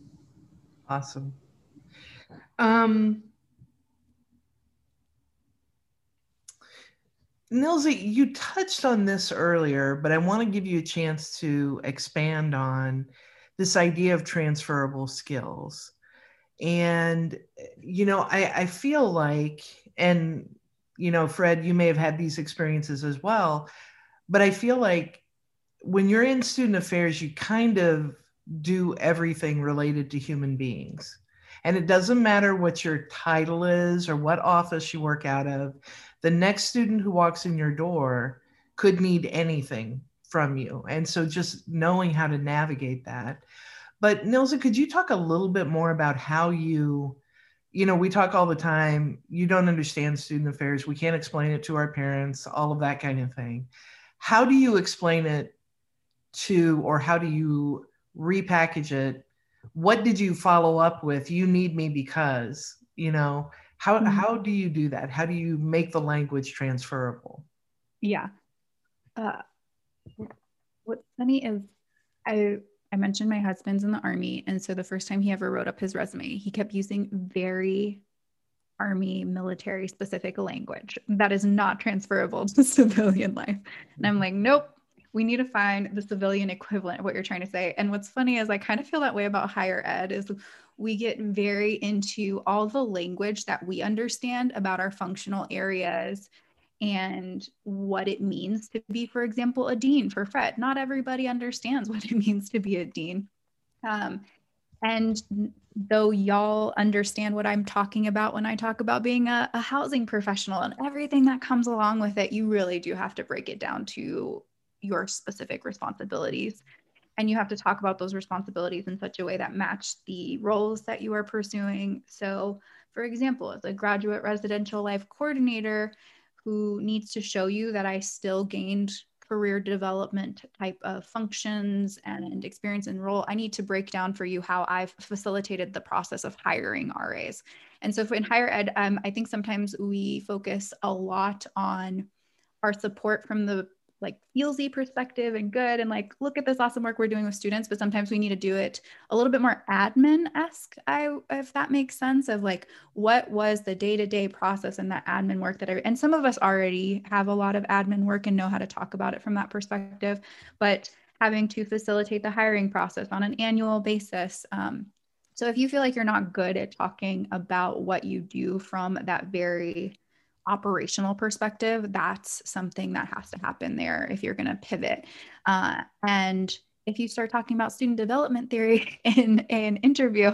awesome. Um, you touched on this earlier, but I want to give you a chance to expand on this idea of transferable skills. And, you know, I, I feel like, and, you know, Fred, you may have had these experiences as well but I feel like when you're in student affairs, you kind of do everything related to human beings. And it doesn't matter what your title is or what office you work out of, the next student who walks in your door could need anything from you. And so just knowing how to navigate that. But Nilza, could you talk a little bit more about how you, you know, we talk all the time, you don't understand student affairs, we can't explain it to our parents, all of that kind of thing how do you explain it to or how do you repackage it? What did you follow up with you need me because you know? How mm-hmm. how do you do that? How do you make the language transferable? Yeah. Uh, what's funny is i i mentioned my husband's in the army and so the first time he ever wrote up his resume he kept using very army military specific language that is not transferable to civilian life. And I'm like, nope, we need to find the civilian equivalent of what you're trying to say. And what's funny is I kind of feel that way about higher ed is we get very into all the language that we understand about our functional areas and what it means to be, for example, a dean for Fred. Not everybody understands what it means to be a dean. Um, and though y'all understand what I'm talking about when I talk about being a, a, housing professional and everything that comes along with it, you really do have to break it down to your specific responsibilities. and you have to talk about those responsibilities in such a way that match the roles that you are pursuing. So, for example, as a graduate residential life coordinator who needs to show you that I still gained career development type of functions and experience and role, I need to break down for you how I've facilitated the process of hiring RAs. And so, in higher ed, um, I think sometimes we focus a lot on our support from the like feelsy perspective and good and like look at this awesome work we're doing with students but sometimes we need to do it a little bit more admin-esque i if that makes sense of like what was the day-to-day process and that admin work that i and some of us already have a lot of admin work and know how to talk about it from that perspective but having to facilitate the hiring process on an annual basis um, so if you feel like you're not good at talking about what you do from that very operational perspective, that's something that has to happen there if you're going to pivot. Uh, and if you start talking about student development theory in an interview,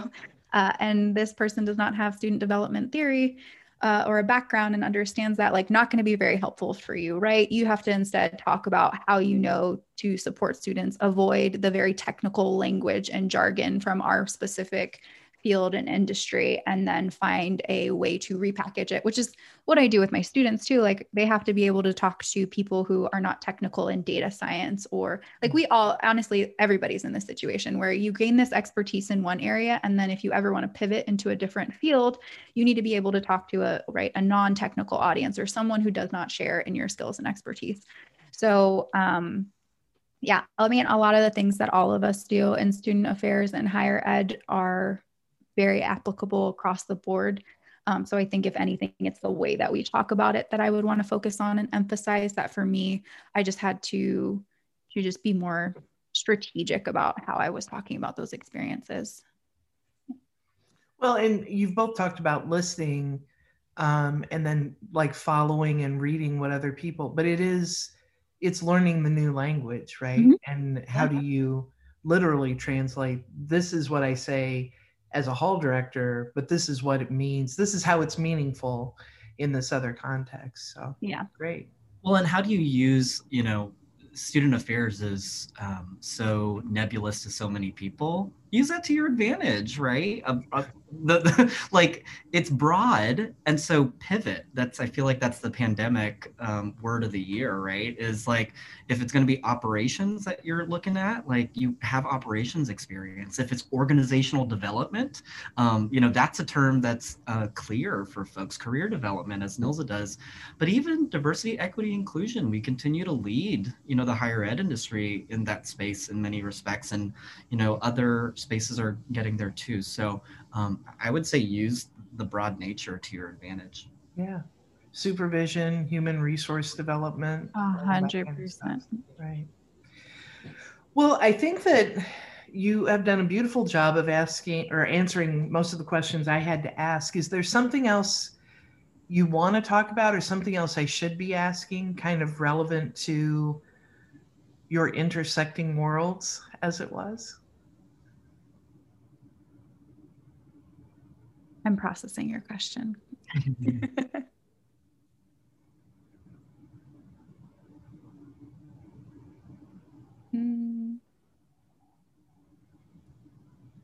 uh, and this person does not have student development theory uh, or a background and understands that, like, not going to be very helpful for you, right? You have to instead talk about how you know to support students, avoid the very technical language and jargon from our specific field and industry and then find a way to repackage it which is what i do with my students too. Like they have to be able to talk to people who are not technical in data science or like we all honestly everybody's in this situation where you gain this expertise in one area and then if you ever want to pivot into a different field you need to be able to talk to a right a non-technical audience or someone who does not share in your skills and expertise. So um yeah, I mean, a lot of the things that all of us do in student affairs and higher ed are very applicable across the board. Um, so I think if anything, it's the way that we talk about it that I would want to focus on and emphasize that for me, I just had to to just be more strategic about how I was talking about those experiences. Well, and you've both talked about listening um, and then like following and reading what other people, but it is it's learning the new language, right? Mm-hmm. And how do you literally translate this is what I say as a hall director, but this is what it means. This is how it's meaningful in this other context. So yeah, great. Well, and how do you use, you know, student affairs is um, so nebulous to so many people use that to your advantage right uh, uh, the, the, like it's broad and so pivot that's i feel like that's the pandemic um, word of the year right? Is like if it's going to be operations that you're looking at like you have operations experience. If it's organizational development um, you know that's a term that's uh, clear for folks. Career development as Nilza does. But even diversity equity inclusion we continue to lead you know the higher ed industry in that space in many respects. And you know other spaces are getting there too. So um, I would say use the broad nature to your advantage. Yeah. Supervision, human resource development. A hundred percent. Right. Well, I think that you have done a beautiful job of asking or answering most of the questions I had to ask. Is there something else you want to talk about or something else I should be asking kind of relevant to your intersecting worlds as it was? I'm processing your question.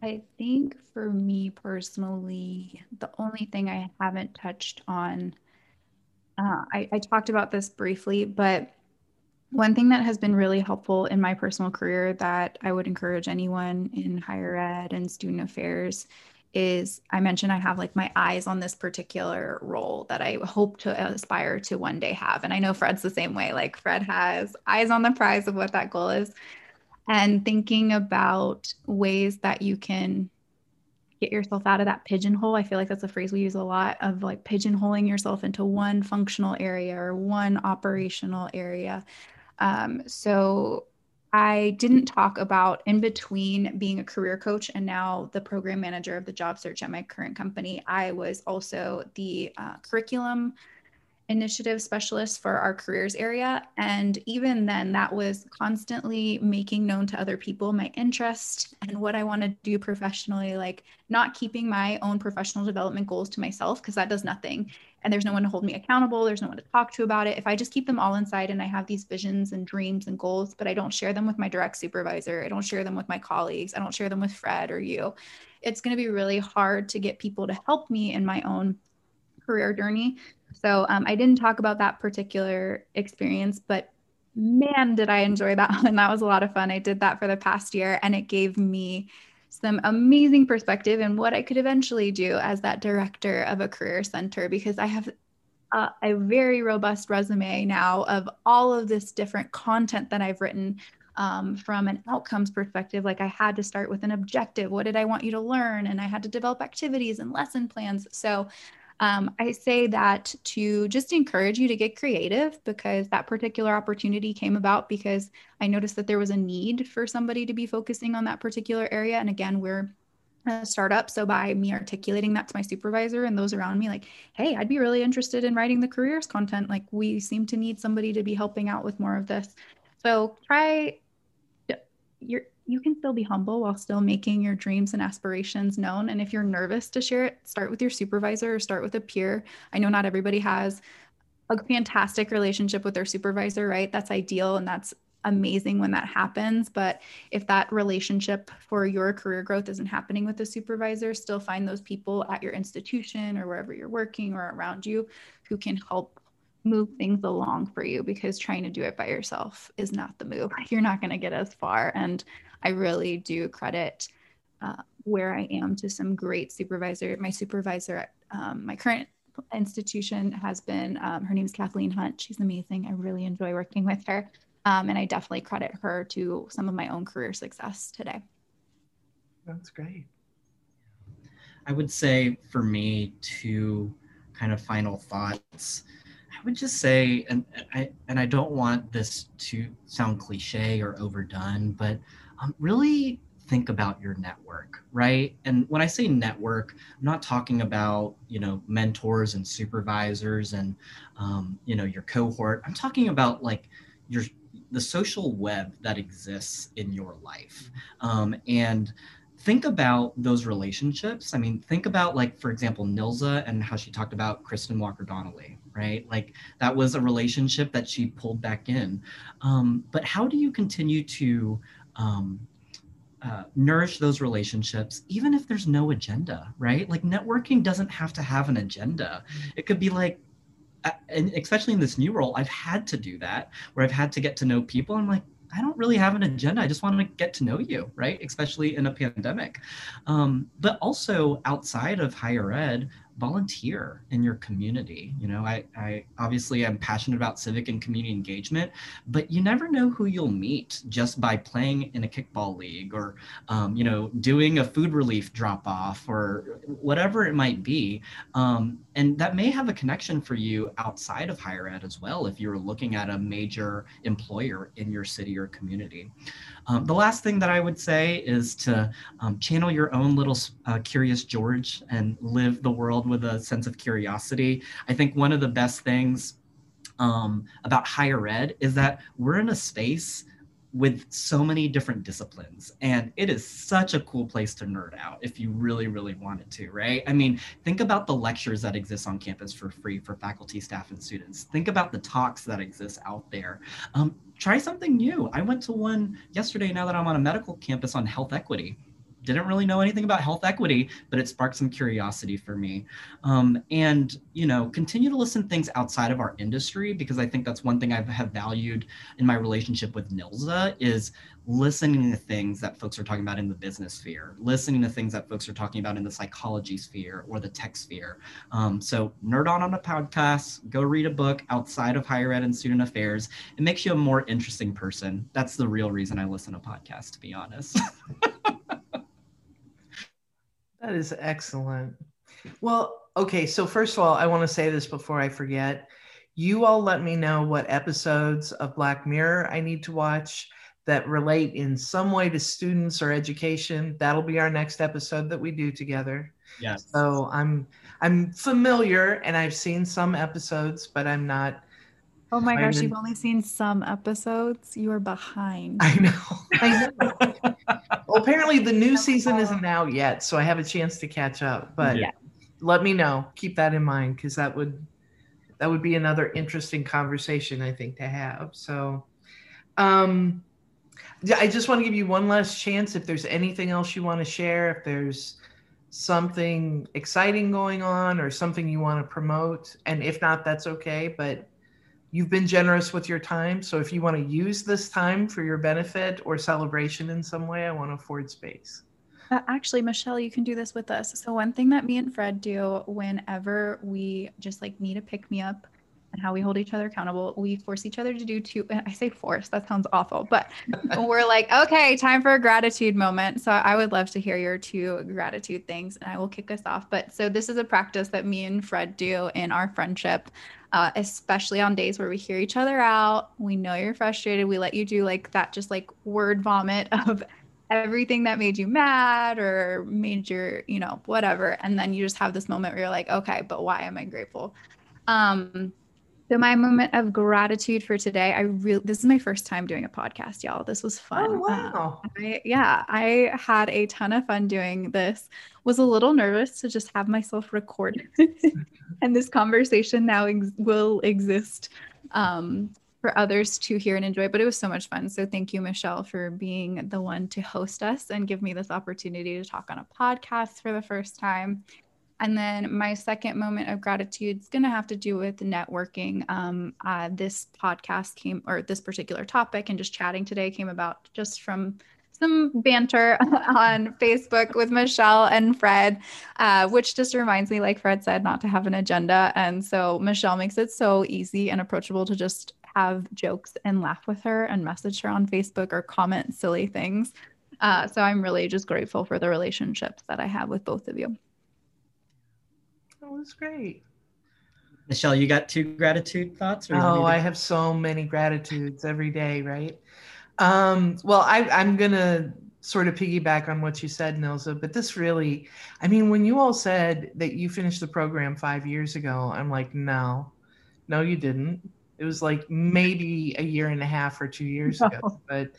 I think for me personally, the only thing I haven't touched on, uh, I, I talked about this briefly, but one thing that has been really helpful in my personal career that I would encourage anyone in higher ed and student affairs is I mentioned I have like my eyes on this particular role that I hope to aspire to one day have. And I know Fred's the same way. Like Fred has eyes on the prize of what that goal is. And thinking about ways that you can get yourself out of that pigeonhole. I feel like that's a phrase we use a lot of like pigeonholing yourself into one functional area or one operational area. Um, so I didn't talk about in between being a career coach and now the program manager of the job search at my current company. I was also the uh, curriculum initiative specialist for our careers area. And even then, that was constantly making known to other people my interest and what I want to do professionally, like not keeping my own professional development goals to myself, because that does nothing. And there's no one to hold me accountable. There's no one to talk to about it. If I just keep them all inside and I have these visions and dreams and goals, but I don't share them with my direct supervisor, I don't share them with my colleagues, I don't share them with Fred or you, it's going to be really hard to get people to help me in my own career journey. So um, I didn't talk about that particular experience, but man, did I enjoy that one. That was a lot of fun. I did that for the past year and it gave me some amazing perspective in what I could eventually do as that director of a career center because I have a very robust resume now of all of this different content that I've written um, from an outcomes perspective. Like I had to start with an objective. What did I want you to learn? And I had to develop activities and lesson plans. So um, I say that to just encourage you to get creative because that particular opportunity came about because I noticed that there was a need for somebody to be focusing on that particular area. And again, we're a startup. So by me articulating that to my supervisor and those around me, like, hey, I'd be really interested in writing the careers content. Like, we seem to need somebody to be helping out with more of this. So try you're you can still be humble while still making your dreams and aspirations known. And if you're nervous to share it, start with your supervisor or start with a peer. I know not everybody has a fantastic relationship with their supervisor, right? That's ideal and that's amazing when that happens. But if that relationship for your career growth isn't happening with the supervisor, still find those people at your institution or wherever you're working or around you who can help move things along for you because trying to do it by yourself is not the move. You're not going to get as far. And I really do credit uh, where I am to some great supervisor. My supervisor at um, my current institution has been, um, her name is Kathleen Hunt. She's amazing. I really enjoy working with her. Um, and I definitely credit her to some of my own career success today. That's great. I would say for me, two kind of final thoughts. I would just say, and I and I don't want this to sound cliche or overdone, but um, really think about your network, right? And when I say network, I'm not talking about you know mentors and supervisors and um, you know your cohort. I'm talking about like your the social web that exists in your life, um, and think about those relationships. I mean, think about like, for example, Nilza and how she talked about Kristen Walker Donnelly, right? Like that was a relationship that she pulled back in. Um, but how do you continue to um, uh, nourish those relationships, even if there's no agenda, right? Like networking doesn't have to have an agenda. It could be like, uh, and especially in this new role, I've had to do that where I've had to get to know people. I'm like, I don't really have an agenda. I just want to get to know you, right? Especially in a pandemic. Um, but also outside of higher ed, volunteer in your community. You know, I, I obviously am passionate about civic and community engagement, but you never know who you'll meet just by playing in a kickball league or, um, you know, doing a food relief drop off or whatever it might be. Um, and that may have a connection for you outside of higher ed as well if you're looking at a major employer in your city or community. Um, the last thing that I would say is to um, channel your own little uh, curious George and live the world with a sense of curiosity. I think one of the best things um, about higher ed is that we're in a space with so many different disciplines and it is such a cool place to nerd out if you really really wanted to right? I mean think about the lectures that exist on campus for free for faculty staff and students. Think about the talks that exist out there. Um, try something new. I went to one yesterday now that i'm on a medical campus on health equity didn't really know anything about health equity, but it sparked some curiosity for me. Um, and, you know, continue to listen to things outside of our industry because I think that's one thing I have valued in my relationship with Nilza is listening to things that folks are talking about in the business sphere, listening to things that folks are talking about in the psychology sphere or the tech sphere. Um, so nerd on on a podcast, go read a book outside of higher ed and student affairs. It makes you a more interesting person. That's the real reason I listen to podcasts, to be honest. That is excellent. Well, okay. So, first of all, I want to say this before I forget. You all let me know what episodes of Black Mirror I need to watch that relate in some way to students or education. That'll be our next episode that we do together. Yes. So I'm I'm familiar and I've seen some episodes, but I'm not Oh my gosh, you've only seen some episodes. You are behind. I know. I know. well, apparently the new season isn't out yet, so I have a chance to catch up. But yeah. let me know. Keep that in mind because that would that would be another interesting conversation I think to have. So, um, I just want to give you one last chance. If there's anything else you want to share, if there's something exciting going on or something you want to promote, and if not, that's okay. But you've been generous with your time. So if you want to use this time for your benefit or celebration in some way, I want to afford space. Uh, actually, Michelle, you can do this with us. So one thing that me and Fred do whenever we just like need a pick me up and how we hold each other accountable. We force each other to do two. I say force, that sounds awful, but we're like, okay, time for a gratitude moment. So I would love to hear your two gratitude things and I will kick us off. But so this is a practice that me and Fred do in our friendship. Uh, especially on days where we hear each other out, we know you're frustrated. We let you do like that, just like word vomit of everything that made you mad or made your, you know, whatever. And then you just have this moment where you're like, okay, but why am I grateful? Um, so my moment of gratitude for today, I really this is my first time doing a podcast, y'all. This was fun. Oh wow. Um, I, yeah, I had a ton of fun doing this. Was a little nervous to just have myself record, and this conversation now ex- will exist um, for others to hear and enjoy. But it was so much fun. So thank you, Michelle, for being the one to host us and give me this opportunity to talk on a podcast for the first time. And then my second moment of gratitude is going to have to do with networking. Um, uh, this podcast came, or this particular topic, and just chatting today came about just from some banter on Facebook with Michelle and Fred, uh, which just reminds me, like Fred said, not to have an agenda. And so Michelle makes it so easy and approachable to just have jokes and laugh with her and message her on Facebook or comment silly things. Uh, so I'm really just grateful for the relationships that I have with both of you. That was great. Michelle, you got two gratitude thoughts? oh, I have so many gratitudes every day, right? Um, well, I, I'm going to sort of piggyback on what you said, Nilza, but this really, I mean, when you all said that you finished the program five years ago, I'm like, no, no, you didn't. It was like maybe a year and a half or two years no. ago, but,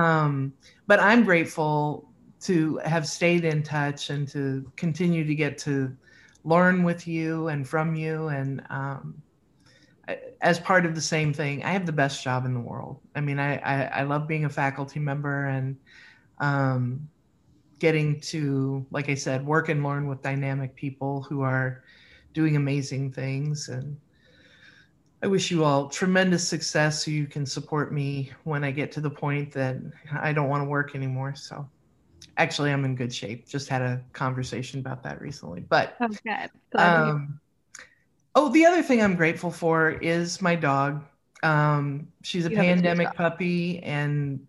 um, but I'm grateful to have stayed in touch and to continue to get to learn with you and from you and um, as part of the same thing i have the best job in the world. I mean i i, I love being a faculty member and um, getting to like i said work and learn with dynamic people who are doing amazing things. And i wish you all tremendous success so you can support me when i get to the point that i don't want to work anymore. So actually i'm in good shape. Just had a conversation about that recently but oh, good. Um, oh the other thing i'm grateful for is my dog. Um, she's a you pandemic a puppy and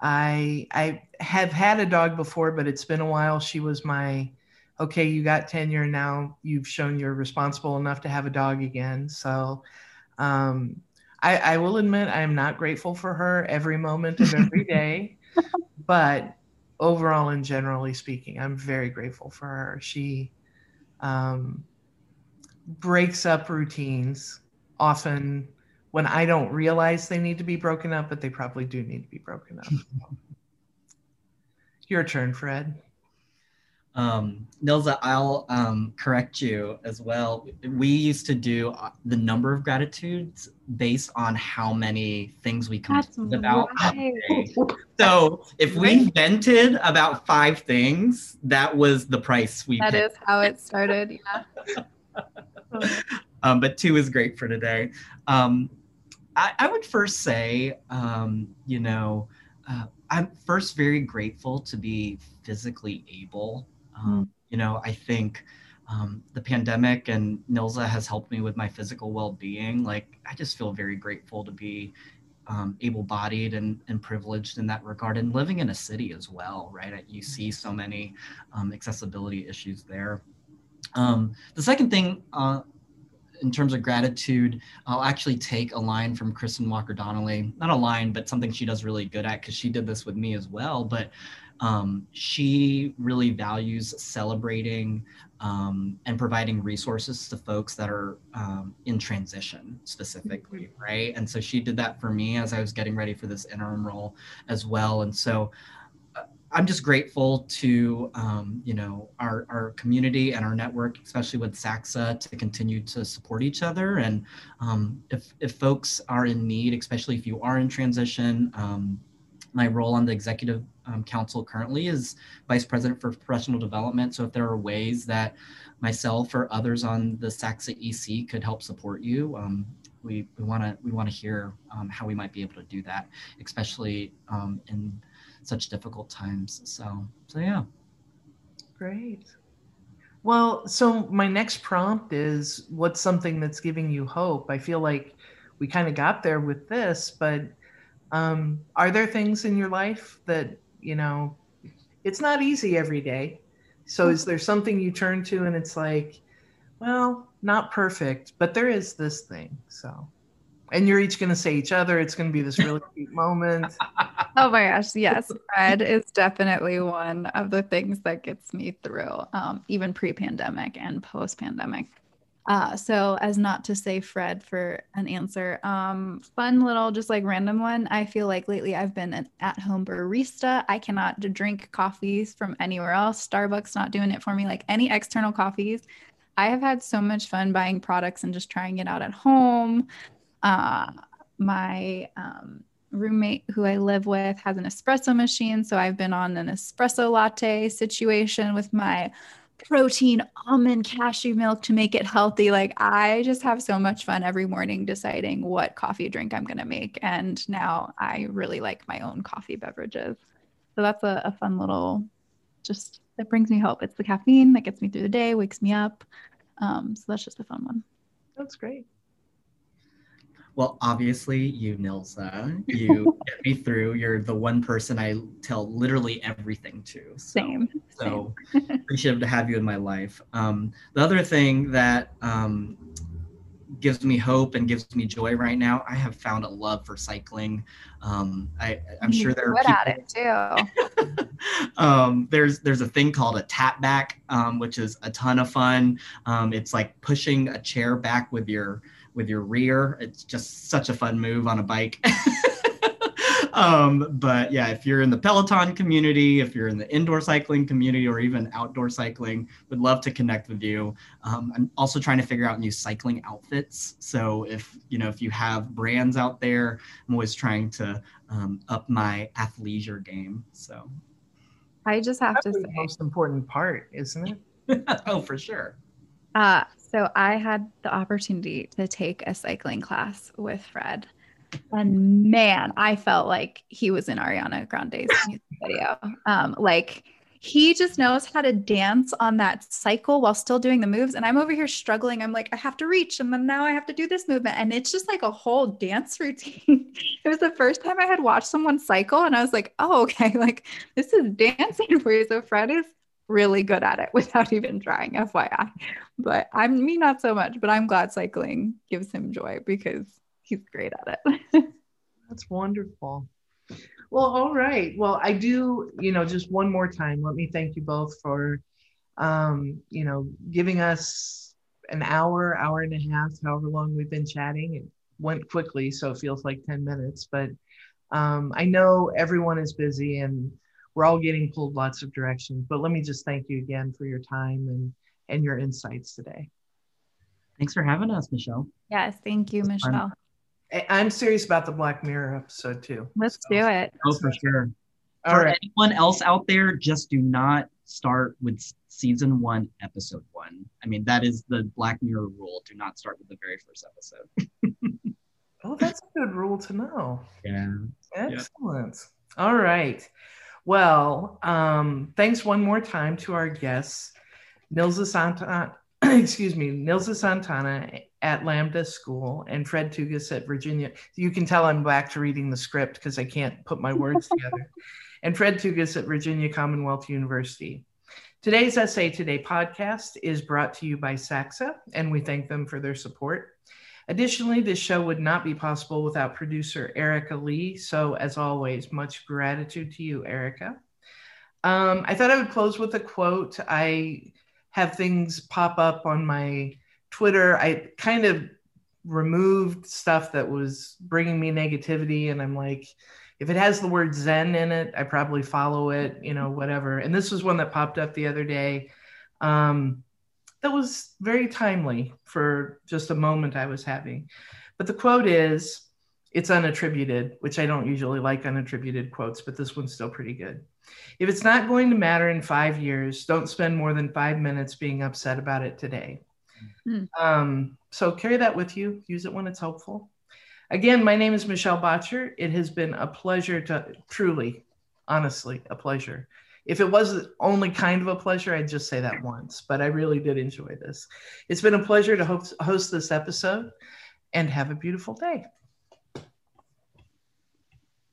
i i have had a dog before but it's been a while. She was my okay you got tenure now you've shown you're responsible enough to have a dog again. So um, I, I will admit i am not grateful for her every moment of every day but overall and generally speaking, I'm very grateful for her. She um, breaks up routines often when I don't realize they need to be broken up, but they probably do need to be broken up. Your turn, Fred. Um, Nilza, I'll um, correct you as well. We used to do uh, the number of gratitudes based on how many things we complained about. Right. So if we vented about five things, that was the price we That paid. is how it started. Yeah. um, but two is great for today. Um, I, I, would first say, um, you know, uh, I'm first very grateful to be physically able um. You know, I think um, the pandemic and Nilza has helped me with my physical well-being. Like, I just feel very grateful to be um, able-bodied and, and privileged in that regard, and living in a city as well. Right, you see so many um, accessibility issues there. Um, the second thing. Uh, in terms of gratitude, I'll actually take a line from Kristen Walker Donnelly. Not a line, but something she does really good at because she did this with me as well. But um, she really values celebrating um, and providing resources to folks that are um, in transition specifically, mm-hmm. right? And so she did that for me as I was getting ready for this interim role as well. And so uh, I'm just grateful to um, you know our our community and our network, especially with SACSA, to continue to support each other. And um, if if folks are in need, especially if you are in transition, um, my role on the executive um, council currently is vice president for professional development. So if there are ways that myself or others on the SACSA EC could help support you, um, we want to we want to hear um, how we might be able to do that, especially in such difficult times. So, so yeah. Great. Well, so my next prompt is what's something that's giving you hope? I feel like we kind of got there with this, but um, are there things in your life that, you know, it's not easy every day. So is there something you turn to and it's like, well, not perfect, but there is this thing. So and you're each going to say each other. It's going to be this really cute moment. Oh my gosh, yes, Fred is definitely one of the things that gets me through, um, even pre-pandemic and post-pandemic. Uh, so as not to say Fred for an answer, um, fun little just like random one. I feel like lately I've been an at-home barista. I cannot drink coffees from anywhere else. Starbucks not doing it for me. Like any external coffees, I have had so much fun buying products and just trying it out at home. Uh, my um, roommate who I live with has an espresso machine. So I've been on an espresso latte situation with my protein almond cashew milk to make it healthy. Like I just have so much fun every morning deciding what coffee drink I'm going to make. And now I really like my own coffee beverages. So that's a, a fun little, just that brings me hope. It's the caffeine that gets me through the day, wakes me up. Um, so that's just a fun one. That's great. Well, obviously, you, Nilza, you get me through. You're the one person I tell literally everything to. So, Same. So appreciative to have you in my life. Um, the other thing that um, gives me hope and gives me joy right now, I have found a love for cycling. Um, I, am sure there are people, at it too. um, there's there's a thing called a tap back, um, which is a ton of fun. Um, it's like pushing a chair back with your with your rear. It's just such a fun move on a bike. um, but yeah, if you're in the Peloton community, if you're in the indoor cycling community, or even outdoor cycling, would love to connect with you. Um, I'm also trying to figure out new cycling outfits. So if you know if you have brands out there, I'm always trying to um, up my athleisure game. So I just have That's to say, the most important part, isn't it? oh, for sure. Uh, so I had the opportunity to take a cycling class with Fred. And man, I felt like he was in Ariana Grande's music video. Um, like he just knows how to dance on that cycle while still doing the moves. And I'm over here struggling. I'm like, I have to reach, and then now I have to do this movement. And it's just like a whole dance routine. it was the first time I had watched someone cycle, and I was like, oh, okay, like this is dancing for you. So Fred is really good at it without even trying, FYI. But I'm me not so much, but I'm glad cycling gives him joy because he's great at it. That's wonderful. Well, all right. Well, I do, you know, just one more time, let me thank you both for um, you know, giving us an hour, hour and a half, however long we've been chatting. It went quickly, so it feels like 10 minutes, but um, I know everyone is busy and we're all getting pulled lots of directions. But let me just thank you again for your time and and your insights today. Thanks for having us, Michelle. Yes, thank you, Michelle. I'm serious about the Black Mirror episode too. Let's so. do it. Oh, for sure. All for right. anyone else out there, just do not start with season one, episode one. I mean, that is the Black Mirror rule. Do not start with the very first episode. oh, that's a good rule to know. Yeah. Excellent. Yeah. All right. Well, um, thanks one more time to our guests, Nilza Santana, excuse me, Nilza Santana at Lambda School and Fred Tugas at Virginia. You can tell I'm back to reading the script because I can't put my words together. And Fred Tugas at Virginia Commonwealth University. Today's SA Today podcast is brought to you by SACSA, and we thank them for their support. Additionally, this show would not be possible without producer Erica Lee. So, as always, much gratitude to you, Erica. Um, I thought I would close with a quote. I have things pop up on my Twitter. I kind of removed stuff that was bringing me negativity, and I'm like, if it has the word Zen in it, I probably follow it, you know, whatever. And this was one that popped up the other day. Um, that was very timely for just a moment I was having. But the quote is, it's unattributed, which I don't usually like unattributed quotes, but this one's still pretty good. If it's not going to matter in five years, don't spend more than five minutes being upset about it today. Mm. Um, so carry that with you, use it when it's helpful. Again, my name is Michelle Boettcher. It has been a pleasure to truly, honestly, a pleasure. If it was only kind of a pleasure, I'd just say that once, but I really did enjoy this. It's been a pleasure to host, this episode and have a beautiful day.